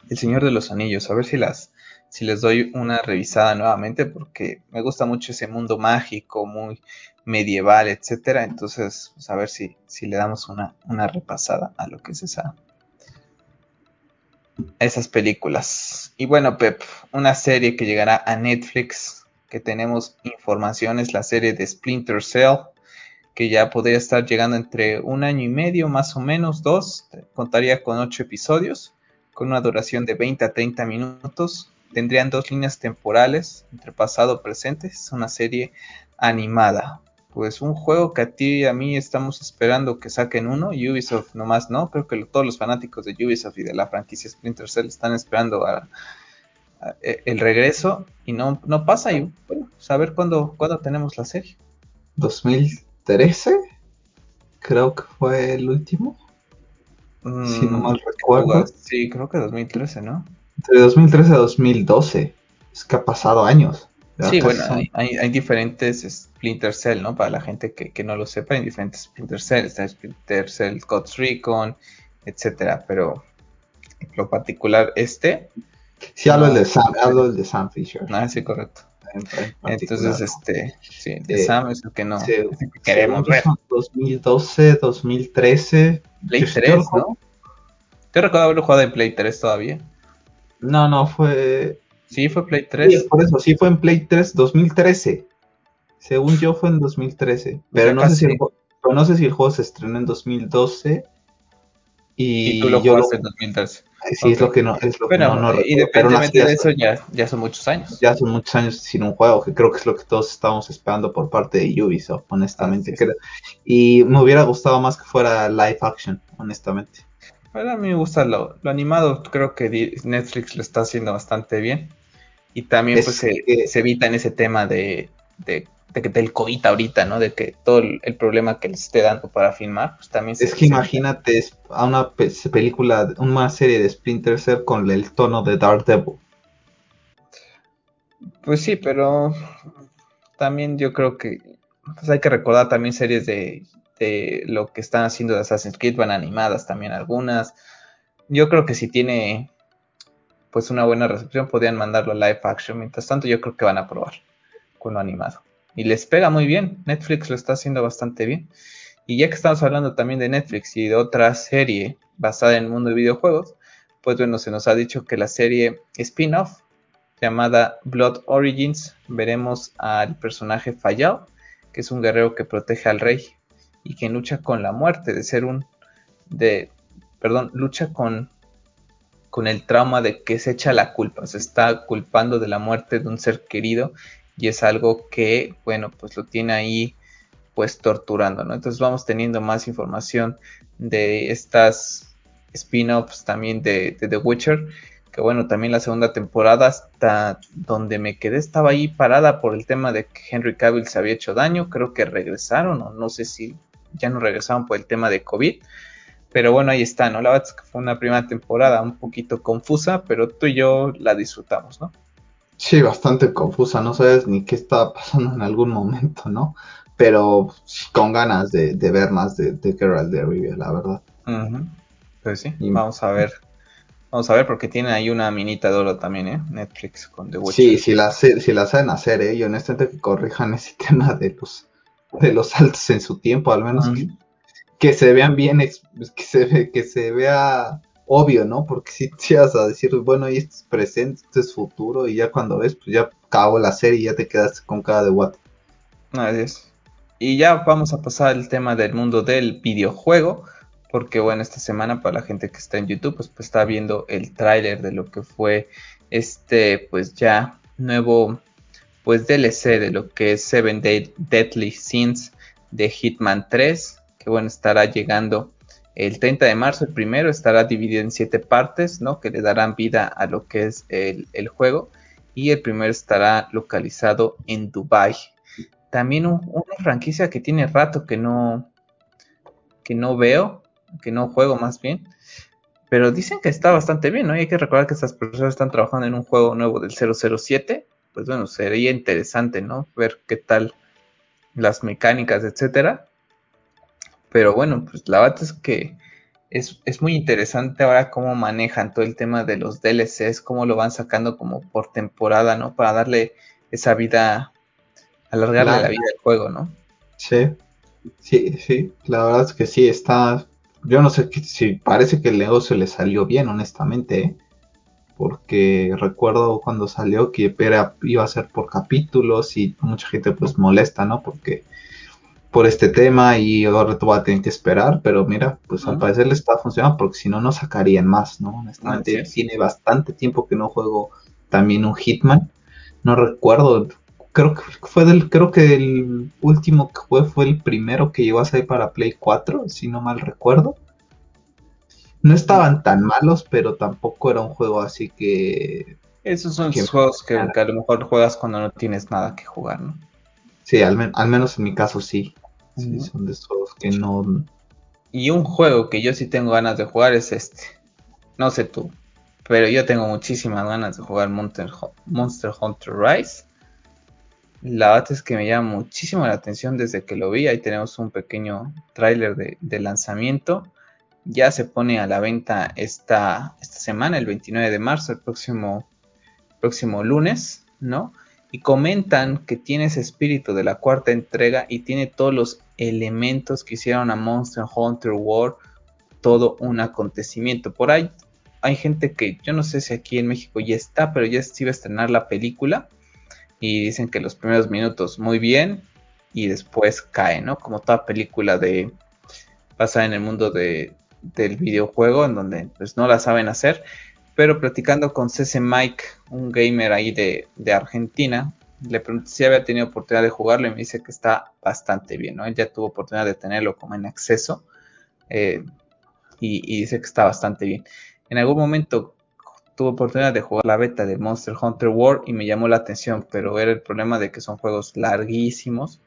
El Señor de los Anillos, a ver si las si les doy una revisada nuevamente porque me gusta mucho ese mundo mágico, muy medieval, etcétera, entonces pues, a ver si, si le damos una, una repasada a lo que es esa esas películas. Y bueno, Pep, una serie que llegará a Netflix que tenemos información es la serie de Splinter Cell, que ya podría estar llegando entre un año y medio, más o menos, dos. Contaría con ocho episodios, con una duración de 20 a 30 minutos. Tendrían dos líneas temporales, entre pasado y presente. Es una serie animada. Pues un juego que a ti y a mí estamos esperando que saquen uno, Ubisoft nomás no, creo que todos los fanáticos de Ubisoft y de la franquicia Splinter Cell están esperando eh, el regreso y no, no pasa. Y bueno, saber cuándo, cuándo tenemos la serie. 2013, creo que fue el último. si no mal mm, recuerdo. Sí, creo que 2013, ¿no? Entre 2013 a 2012. Es que ha pasado años. Sí, bueno, hay, hay, diferentes Splinter Cell, ¿no? Para la gente que, que, no lo sepa, hay diferentes Splinter Cell. Está Splinter Cell Ghost Recon, etcétera. Pero en lo particular, este Sí, hablo, de Sam, hablo de Sam Fisher. Ah, sí, correcto. Entonces, este, sí, de eh, Sam es el que no queremos ver. 2012, 2013. Play 3, ¿no? ¿Te recuerdo haberlo jugado en Play 3 todavía? No, no, fue. Sí, fue Play 3. Sí, por eso, sí fue en Play 3 2013. Según yo fue en 2013. Pero no, sé si el, pero no sé si el juego se estrenó en 2012. Y, y tú lo jugaste en 2013. Sí, es lo que no, es lo que no, no Independientemente de eso, ya, ya son muchos años. Ya son muchos años sin un juego, que creo que es lo que todos estamos esperando por parte de Ubisoft, honestamente. Y me hubiera gustado más que fuera live action, honestamente. Bueno, a mí me gusta lo, animado, creo que Netflix lo está haciendo bastante bien. Y también pues se, se, evita en ese tema de, de de que del COVID ahorita, ¿no? De que todo el, problema que les esté dando para filmar, pues también Es que imagínate a una película, una serie de Splinter Cell con el tono de Daredevil. Pues sí, pero también yo creo que pues hay que recordar también series de, de lo que están haciendo de Assassin's Creed, van animadas también algunas. Yo creo que si tiene pues una buena recepción podrían mandarlo a live action. Mientras tanto yo creo que van a probar con lo animado y les pega muy bien. Netflix lo está haciendo bastante bien. Y ya que estamos hablando también de Netflix y de otra serie basada en el mundo de videojuegos, pues bueno, se nos ha dicho que la serie spin-off llamada Blood Origins veremos al personaje Fayao, que es un guerrero que protege al rey y que lucha con la muerte de ser un de perdón, lucha con con el trauma de que se echa la culpa, se está culpando de la muerte de un ser querido y es algo que, bueno, pues lo tiene ahí pues torturando, ¿no? Entonces vamos teniendo más información de estas spin-offs también de, The Witcher, que bueno, también la segunda temporada hasta donde me quedé estaba ahí parada por el tema de que Henry Cavill se había hecho daño, creo que regresaron o no sé si ya no regresaron por el tema de COVID, pero bueno, ahí está, ¿no? La verdad es que fue una primera temporada un poquito confusa, pero tú y yo la disfrutamos, ¿no? Sí, bastante confusa, no sabes ni qué estaba pasando en algún momento, ¿no? Pero con ganas de, ver más de, de Geralt de Rivia, la verdad. Pues sí, vamos a ver. Vamos a ver porque tienen ahí una minita de oro también, ¿eh? Netflix con The Witcher. Sí, si la, si la saben hacer, ¿eh? Y honestamente que corrijan ese tema de los, de los saltos en su tiempo, al menos que, que, se vean bien, que se, que se vea obvio, ¿no? Porque si te vas a decir, bueno, y esto es presente, esto es futuro, y ya cuando ves, pues ya acabó la serie y ya te quedaste con cada de what. Así. Y ya vamos a pasar al tema del mundo del videojuego, porque bueno, esta semana para la gente que está en YouTube, pues, pues está viendo el tráiler de lo que fue este, pues ya nuevo, pues DLC de lo que es Seven Deadly Sins de Hitman 3, que bueno, estará llegando el 30 de marzo, el primero estará dividido en siete partes, ¿no? Que le darán vida a lo que es el, juego. Y el primero estará localizado en Dubai. También una franquicia que tiene rato que no, que no veo, que no juego más bien. Pero dicen que está bastante bien, ¿no? Y hay que recordar que estas personas están trabajando en un juego nuevo del 007. Pues bueno, sería interesante, ¿no? Ver qué tal las mecánicas, etcétera. Pero bueno, pues la verdad es que es, muy interesante ahora cómo manejan todo el tema de los DLCs, cómo lo van sacando como por temporada, ¿no? Para darle esa vida, alargarle la vida del juego, ¿no? Sí, sí, sí, la verdad es que sí, está, yo no sé si parece que el negocio le salió bien, honestamente, ¿eh? porque recuerdo cuando salió que iba a ser por capítulos y mucha gente pues molesta, ¿no? Porque por este tema y ahora tú vas a tener que esperar, pero mira, pues al parecer le está funcionando porque si no, no sacarían más, ¿no? Honestamente, tiene bastante tiempo que no juego también un Hitman, no recuerdo, creo que fue del, creo que el último que fue fue el primero que llegó a salir para Play 4, si no mal recuerdo. No estaban tan malos, pero tampoco era un juego así que... Esos son juegos que, a lo mejor juegas cuando no tienes nada que jugar, ¿no? Sí, al, al menos en mi caso sí. Sí, son de esos que no. Y un juego que yo sí tengo ganas de jugar es este. No sé tú, pero yo tengo muchísimas ganas de jugar Monster, Monster Hunter Rise. La verdad es que me llama muchísimo la atención desde que lo vi. Ahí tenemos un pequeño tráiler de, de, lanzamiento. Ya se pone a la venta esta, esta semana, el 29 de marzo, el próximo, próximo lunes, ¿no? Y comentan que tiene ese espíritu de la cuarta entrega y tiene todos los elementos que hicieron a Monster Hunter World todo un acontecimiento. Por ahí hay gente que yo no sé si aquí en México ya está, pero ya se iba a estrenar la película y dicen que los primeros minutos muy bien y después cae, ¿no? Como toda película de basada en el mundo de, del videojuego en donde pues no la saben hacer pero platicando con CC Mike, un gamer ahí de, Argentina, le pregunté si había tenido oportunidad de jugarlo y me dice que está bastante bien, ¿no? Él ya tuvo oportunidad de tenerlo como en acceso eh, y, dice que está bastante bien. En algún momento tuve oportunidad de jugar la beta de Monster Hunter World y me llamó la atención, pero era el problema de que son juegos larguísimos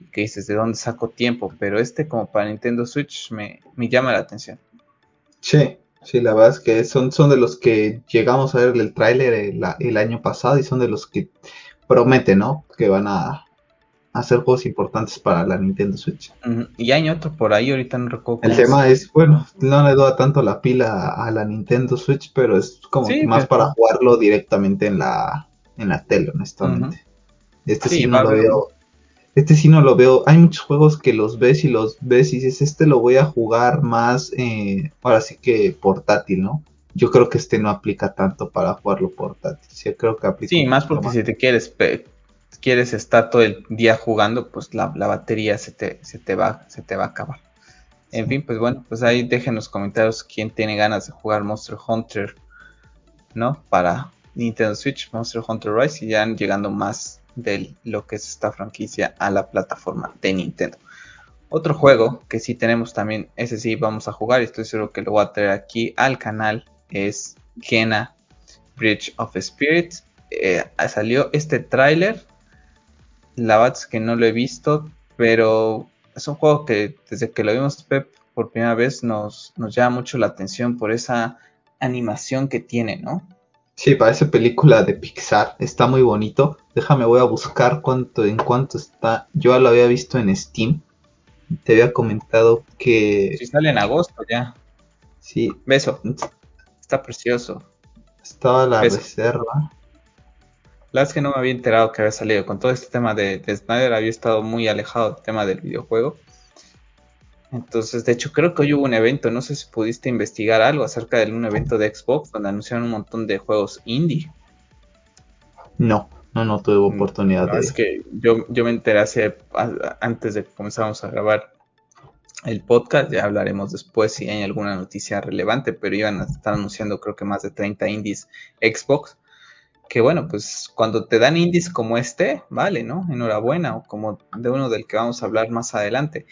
y que dices, ¿de dónde saco tiempo? Pero este como para Nintendo Switch me, me llama la atención. Sí, Sí, la verdad es que son, son de los que llegamos a ver el tráiler el, año pasado y son de los que prometen, ¿no? Que van a hacer juegos importantes para la Nintendo Switch. Y hay otro por ahí, ahorita no recuerdo. El tema es, bueno, no le doy tanto la pila a la Nintendo Switch, pero es como más para jugarlo directamente en la, en la tele, honestamente. Este sí, no lo veo este sí no lo veo. Hay muchos juegos que los ves y los ves y dices, este lo voy a jugar más, eh, ahora sí que portátil, ¿no? Yo creo que este no aplica tanto para jugarlo portátil. Sí, creo que aplica. Sí, más porque si te quieres quieres estar todo el día jugando, pues la, batería se te, se te va, se te va a acabar. En fin, pues bueno, pues ahí dejen los comentarios quién tiene ganas de jugar Monster Hunter, ¿no? Para Nintendo Switch, Monster Hunter Rise y ya llegando más de lo que es esta franquicia a la plataforma de Nintendo. Otro juego que sí tenemos también, ese sí vamos a jugar y estoy seguro que lo voy a traer aquí al canal, es Kena Bridge of Spirits. Eh, salió este tráiler, la verdad es que no lo he visto, pero es un juego que desde que lo vimos Pep por primera vez nos, nos llama mucho la atención por esa animación que tiene, ¿no? Sí, parece película de Pixar, está muy bonito. Déjame, voy a buscar cuánto, en cuánto está. Yo lo había visto en Steam. Te había comentado que. Si sale en agosto ya. Sí. Beso. Está precioso. Estaba la reserva. La es que no me había enterado que había salido. Con todo este tema de, de Snyder había estado muy alejado del tema del videojuego. Entonces, de hecho, creo que hoy hubo un evento, no sé si pudiste investigar algo acerca de un evento de Xbox donde anunciaron un montón de juegos indie. No, no, no tuve mm, oportunidad de... Es que yo, yo me enteré hace, antes de que comenzáramos a grabar el podcast, ya hablaremos después si hay alguna noticia relevante, pero iban a estar anunciando creo que más de 30 indies Xbox. Que bueno, pues cuando te dan indies como este, vale, ¿no? Enhorabuena, o como de uno del que vamos a hablar más adelante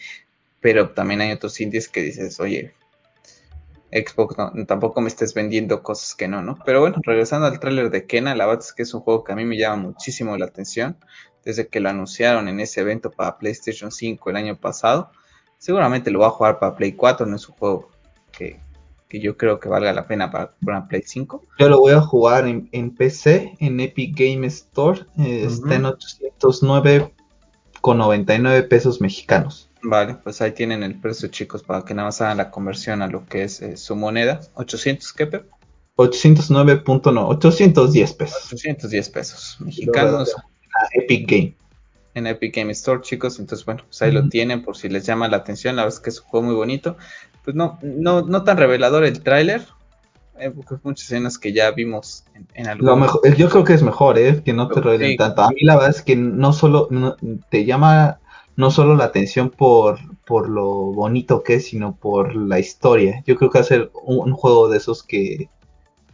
pero también hay otros indies que dices, oye, Xbox tampoco me estés vendiendo cosas que no, ¿no? Pero bueno, regresando al tráiler de Kena, la verdad es que es un juego que a mí me llama muchísimo la atención desde que lo anunciaron en ese evento para PlayStation 5 el año pasado. Seguramente lo voy a jugar para Play 4, no es un juego que, yo creo que valga la pena para una Play 5. Yo lo voy a jugar en, PC, en Epic Game Store, eh, está en 809,99 pesos mexicanos. Vale, pues ahí tienen el precio, chicos, para que nada más hagan la conversión a lo que es eh, su moneda. ¿800 qué, Pep? 809.9, 810 pesos. 810 pesos mexicanos. Epic Game. En Epic Game Store, chicos. Entonces, bueno, pues ahí lo tienen por si les llama la atención. La verdad es que es un juego muy bonito. Pues no, no, no tan revelador el tráiler. Eh, muchas escenas que ya vimos en, algún... mejor, Yo creo que es mejor, ¿eh? Que no te revelen tanto. A mí la verdad es que no solo te llama no solo la atención por, por lo bonito que es, sino por la historia. Yo creo que va a ser un, juego de esos que,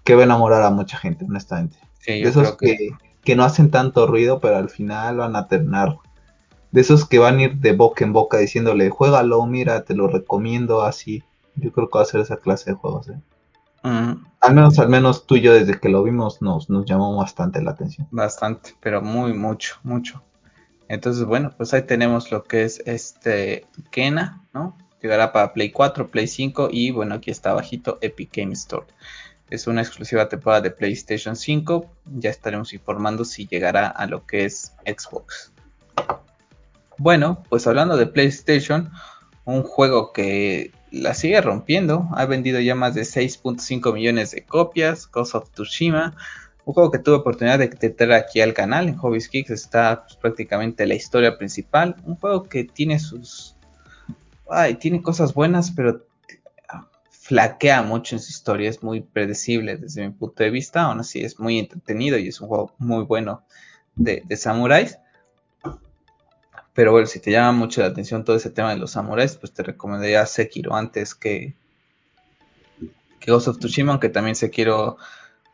que, va a enamorar a mucha gente, honestamente. de esos que... que... no hacen tanto ruido, pero al final van a terminar. De esos que van a ir de boca en boca diciéndole, juégalo, mira, te lo recomiendo, así. Yo creo que va a ser esa clase de juegos. ¿eh? Al menos, al menos tú y yo desde que lo vimos nos, nos llamó bastante la atención. Bastante, pero muy mucho, mucho. Entonces, bueno, pues ahí tenemos lo que es este Kena, ¿no? Llegará para Play 4, Play 5 y bueno, aquí está abajito Epic Game Store. Es una exclusiva temporada de PlayStation 5. Ya estaremos informando si llegará a lo que es Xbox. Bueno, pues hablando de PlayStation, un juego que la sigue rompiendo. Ha vendido ya más de 6.5 millones de copias. Ghost of Tsushima un juego que tuve oportunidad de traer aquí al canal, en Hobbies Kicks está pues, prácticamente la historia principal. Un juego que tiene sus... Ay, tiene cosas buenas, pero ah, flaquea mucho en su historia, es muy predecible desde mi punto de vista, aún así es muy entretenido y es un juego muy bueno de, samuráis. Pero bueno, si te llama mucho la atención todo ese tema de los samuráis, pues te recomendaría Sekiro antes que, que Ghost of Tsushima, aunque también Sekiro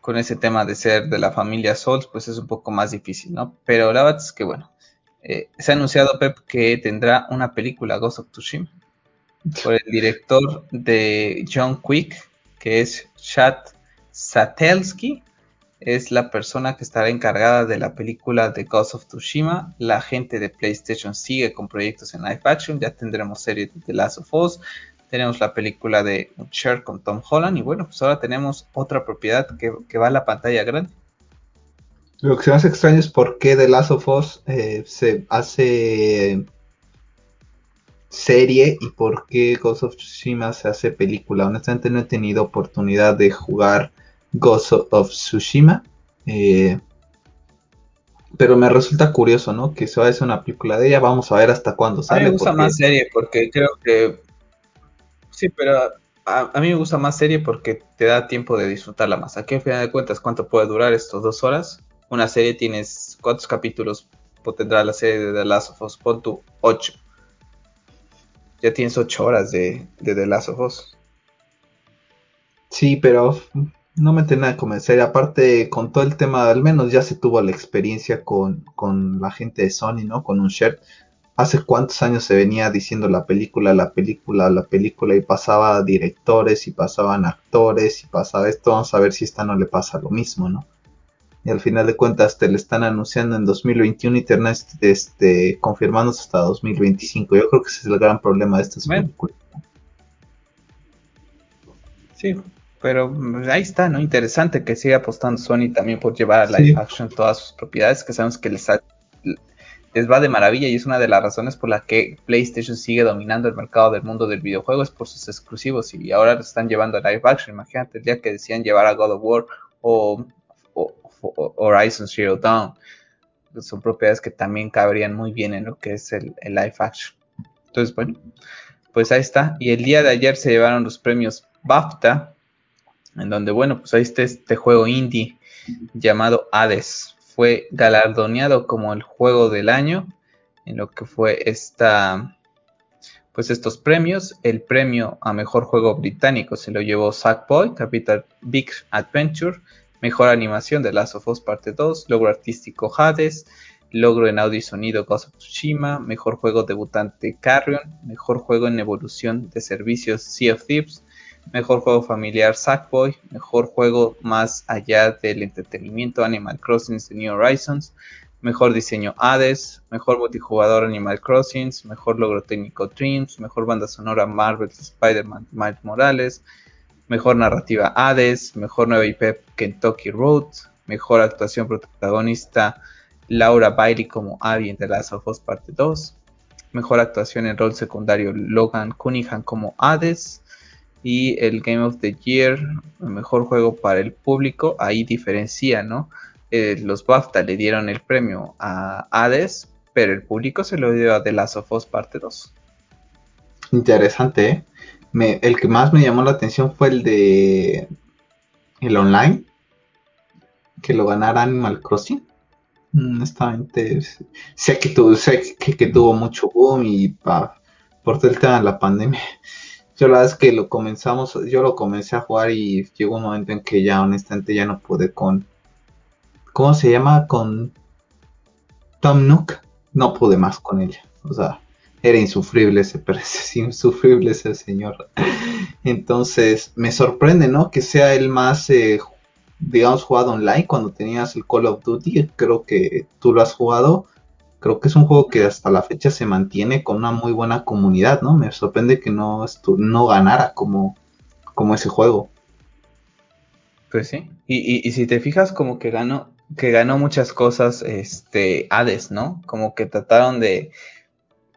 con ese tema de ser de la familia Souls, pues es un poco más difícil, ¿no? Pero la verdad es que, bueno, eh, se ha anunciado, Pep, que tendrá una película, Ghost of Tsushima, por el director de John Quick, que es Chad Satelsky, es la persona que estará encargada de la película de Ghost of Tsushima. La gente de PlayStation sigue con proyectos en live action, ya tendremos serie de The Last of Us, tenemos la película de Cher con Tom Holland y bueno, pues ahora tenemos otra propiedad que, va a la pantalla grande. Lo que se me hace extraño es por qué The Last of Us eh, se hace serie y por qué Ghost of Tsushima se hace película. Honestamente no he tenido oportunidad de jugar Ghost of Tsushima. Eh, pero me resulta curioso, ¿no? Que se va a hacer una película de ella. Vamos a ver hasta cuándo sale. A mí me gusta más serie porque creo que Sí, pero a, mí me gusta más serie porque te da tiempo de disfrutarla más. Aquí, al final de cuentas, ¿cuánto puede durar estos dos horas? Una serie tienes, ¿cuántos capítulos tendrá la serie de The Last of Us? Pon tu 8. Ya tienes ocho horas de, The Last of Us. Sí, pero no me nada de convencer. Aparte, con todo el tema, al menos ya se tuvo la experiencia con, con la gente de Sony, ¿no? Con un share hace cuántos años se venía diciendo la película, la película, la película y pasaba directores y pasaban actores y pasaba esto, vamos a ver si esta no le pasa lo mismo, ¿no? Y al final de cuentas te le están anunciando en 2021 y termina este, este, confirmándose hasta 2025. Yo creo que ese es el gran problema de estas películas. Sí, pero ahí está, ¿no? Interesante que siga apostando Sony también por llevar a live action todas sus propiedades, que sabemos que les ha les va de maravilla y es una de las razones por la que PlayStation sigue dominando el mercado del mundo del videojuego es por sus exclusivos y ahora están llevando a live action. Imagínate el día que decían llevar a God of War o, Horizon Zero Dawn. Son propiedades que también cabrían muy bien en lo que es el, el live action. Entonces, bueno, pues ahí está. Y el día de ayer se llevaron los premios BAFTA, en donde, bueno, pues ahí está este juego indie llamado Hades fue galardoneado como el juego del año en lo que fue esta pues estos premios. El premio a mejor juego británico se lo llevó Sackboy, Capital Big Adventure, mejor animación de Last of Us Parte 2, logro artístico Hades, logro en audio y sonido Ghost of Tsushima, mejor juego debutante Carrion, mejor juego en evolución de servicios Sea of Thieves, Mejor juego familiar Sackboy. Mejor juego más allá del entretenimiento Animal Crossing The New Horizons. Mejor diseño Hades. Mejor multijugador Animal Crossing. Mejor logro técnico Dreams. Mejor banda sonora Marvel Spider-Man Miles Morales. Mejor narrativa Hades. Mejor nueva IP Kentucky Road. Mejor actuación protagonista Laura Bailey como Abby en The Last of Us Parte 2. Mejor actuación en rol secundario Logan Cunningham como Hades y el Game of the Year, el mejor juego para el público, ahí diferencia, ¿no? Eh, los BAFTA le dieron el premio a Hades, pero el público se lo dio a The Last of Us Parte 2. Interesante, ¿eh? el que más me llamó la atención fue el de el online, que lo ganara Animal Crossing. Honestamente, sé que, tuvo, sé que, tuvo mucho boom y por todo el tema de la pandemia yo la verdad es que lo comenzamos, yo lo comencé a jugar y llegó un momento en que ya honestamente ya no pude con, ¿cómo se llama? Con Tom Nook, no pude más con ella, o sea, era insufrible ese, insufrible ese señor. Entonces, me sorprende, ¿no? Que sea el más, eh, digamos, jugado online cuando tenías el Call of Duty, creo que tú lo has jugado creo que es un juego que hasta la fecha se mantiene con una muy buena comunidad, ¿no? Me sorprende que no, no ganara como, como ese juego. Pues sí, y, y, si te fijas como que ganó, que ganó muchas cosas, este, Hades, ¿no? Como que trataron de,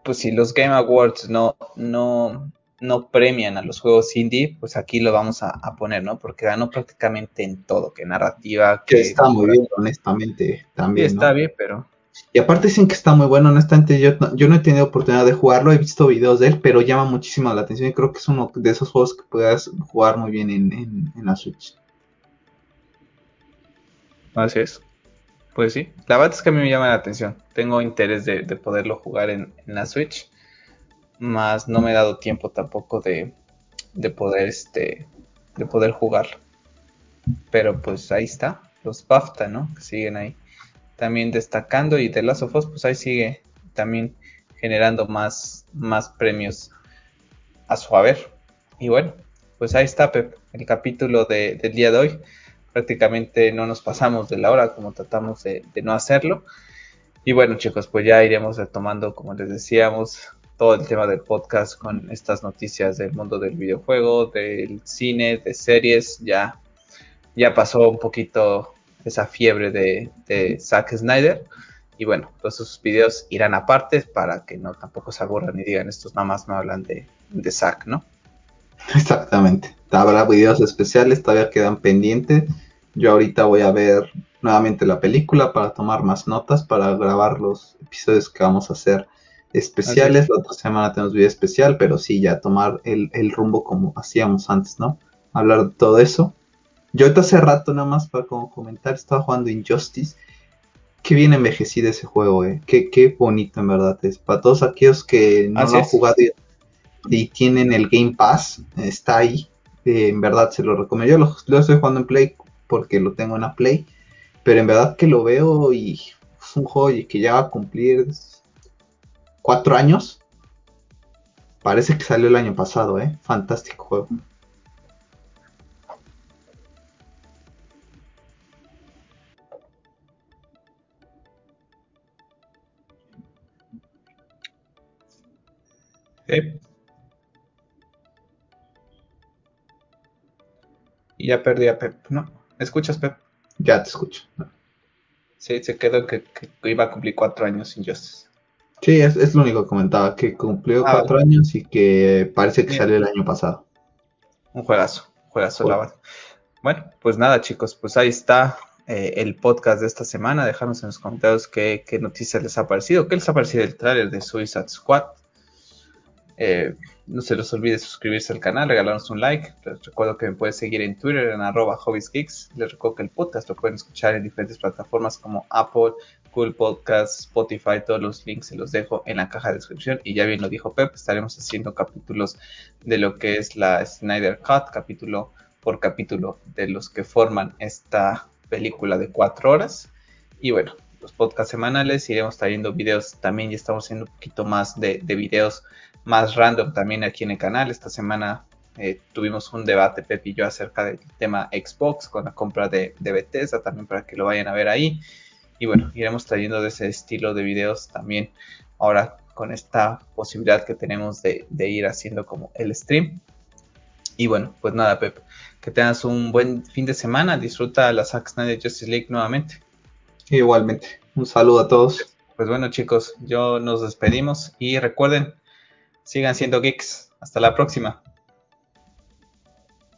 pues si los Game Awards no, no, no premian a los juegos indie, pues aquí lo vamos a, poner, ¿no? Porque ganó prácticamente en todo, que narrativa, que... está muy bien, honestamente, también. Sí, está bien, pero y aparte dicen que está muy bueno, honestamente yo, yo no he tenido oportunidad de jugarlo, he visto videos de él, pero llama muchísimo la atención y creo que es uno de esos juegos que puedas jugar muy bien en, la Switch. Así es. Pues sí, la verdad es que a mí me llama la atención. Tengo interés de, poderlo jugar en, la Switch, más no me he dado tiempo tampoco de, de poder este de poder jugar. Pero pues ahí está, los BAFTA, ¿no? Que siguen ahí también destacando y de Last of Us pues ahí sigue también generando más, más premios a su haber. Y bueno, pues ahí está el capítulo del día de hoy. Prácticamente no nos pasamos de la hora como tratamos de, no hacerlo. Y bueno chicos, pues ya iremos retomando, como les decíamos, todo el tema del podcast con estas noticias del mundo del videojuego, del cine, de series. Ya, ya pasó un poquito esa fiebre de, Zack Snyder. Y bueno, todos sus videos irán aparte para que no tampoco se aburran y digan estos nada más no hablan de, de Zack, ¿no? Exactamente. Habrá videos especiales, todavía quedan pendientes. Yo ahorita voy a ver nuevamente la película para tomar más notas, para grabar los episodios que vamos a hacer especiales. La otra semana tenemos video especial, pero sí, ya tomar el, el rumbo como hacíamos antes, ¿no? Hablar de todo eso. Yo ahorita hace rato nada más para como comentar, estaba jugando Injustice. Qué bien envejecido ese juego, eh. Qué, qué bonito en verdad es. Para todos aquellos que no lo han jugado y, tienen el Game Pass, está ahí. Eh, en verdad se lo recomiendo. Yo lo, estoy jugando en Play porque lo tengo en la Play. Pero en verdad que lo veo y es un juego que ya va a cumplir cuatro años. Parece que salió el año pasado, eh. Fantástico juego. Y ya perdí a Pep, ¿no? ¿Me escuchas, Pep? Ya te escucho. Sí, se quedó que, que iba a cumplir cuatro años sin Justice. Sí, es, es lo único que comentaba, que cumplió Ah, cuatro años y que parece que Bien. salió el año pasado. Un juegazo, un juegazo, la Bueno. verdad. Bueno, pues nada, chicos, pues ahí está eh, el podcast de esta semana. Dejadnos en los comentarios qué, qué noticias les ha parecido, qué les ha parecido el trailer de Suicide Squad. Eh, no se les olvide suscribirse al canal, regalarnos un like. Les recuerdo que me pueden seguir en Twitter en arroba hobbiesgeeks. Les recuerdo que el podcast lo pueden escuchar en diferentes plataformas como Apple, Google Podcasts, Spotify. Todos los links se los dejo en la caja de descripción. Y ya bien lo dijo Pep, estaremos haciendo capítulos de lo que es la Snyder Cut, capítulo por capítulo de los que forman esta película de cuatro horas. Y bueno, los podcasts semanales iremos trayendo videos también. Ya estamos haciendo un poquito más de videos más random también aquí en el canal. Esta semana eh, tuvimos un debate, Pep y yo, acerca del tema Xbox con la compra de, de Bethesda, también para que lo vayan a ver ahí. Y bueno, iremos trayendo de ese estilo de videos también ahora con esta posibilidad que tenemos de, de ir haciendo como el stream. Y bueno, pues nada, Pep, que tengas un buen fin de semana. Disfruta la Zack Snyder Justice League nuevamente. Igualmente, un saludo a todos. Pues bueno, chicos, yo nos despedimos y recuerden, sigan siendo geeks. Hasta la próxima.